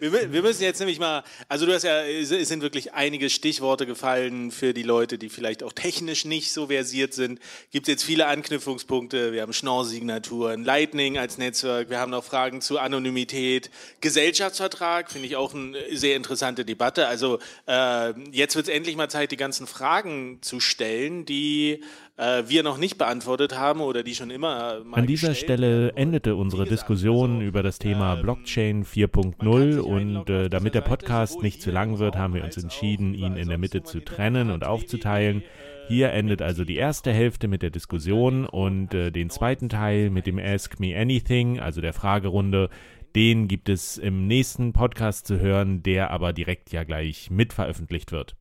wir, wir, müssen jetzt nämlich mal, also du hast ja, es sind wirklich einige Stichworte gefallen für die Leute, die vielleicht auch technisch nicht so versiert sind. Gibt jetzt viele Anknüpfungspunkte. Wir haben Schnorr-Signaturen, Lightning als Netzwerk, wir haben noch Fragen zu Anonymität, Gesellschaftsvertrag, finde ich auch eine sehr interessante Debatte. Also äh, jetzt wird es endlich mal Zeit, die ganzen Fragen zu stellen, die äh, wir noch nicht beantwortet haben oder die schon immer mal An dieser Stelle endete unsere Diskussion also, über das Thema ähm, Blockchain 4.0 und äh, damit der Podcast nicht zu lang wird, haben wir uns entschieden, ihn in der Mitte zu trennen und aufzuteilen. Hier endet also die erste Hälfte mit der Diskussion und äh, den zweiten Teil mit dem Ask Me Anything, also der Fragerunde. Den gibt es im nächsten Podcast zu hören, der aber direkt ja gleich mit veröffentlicht wird.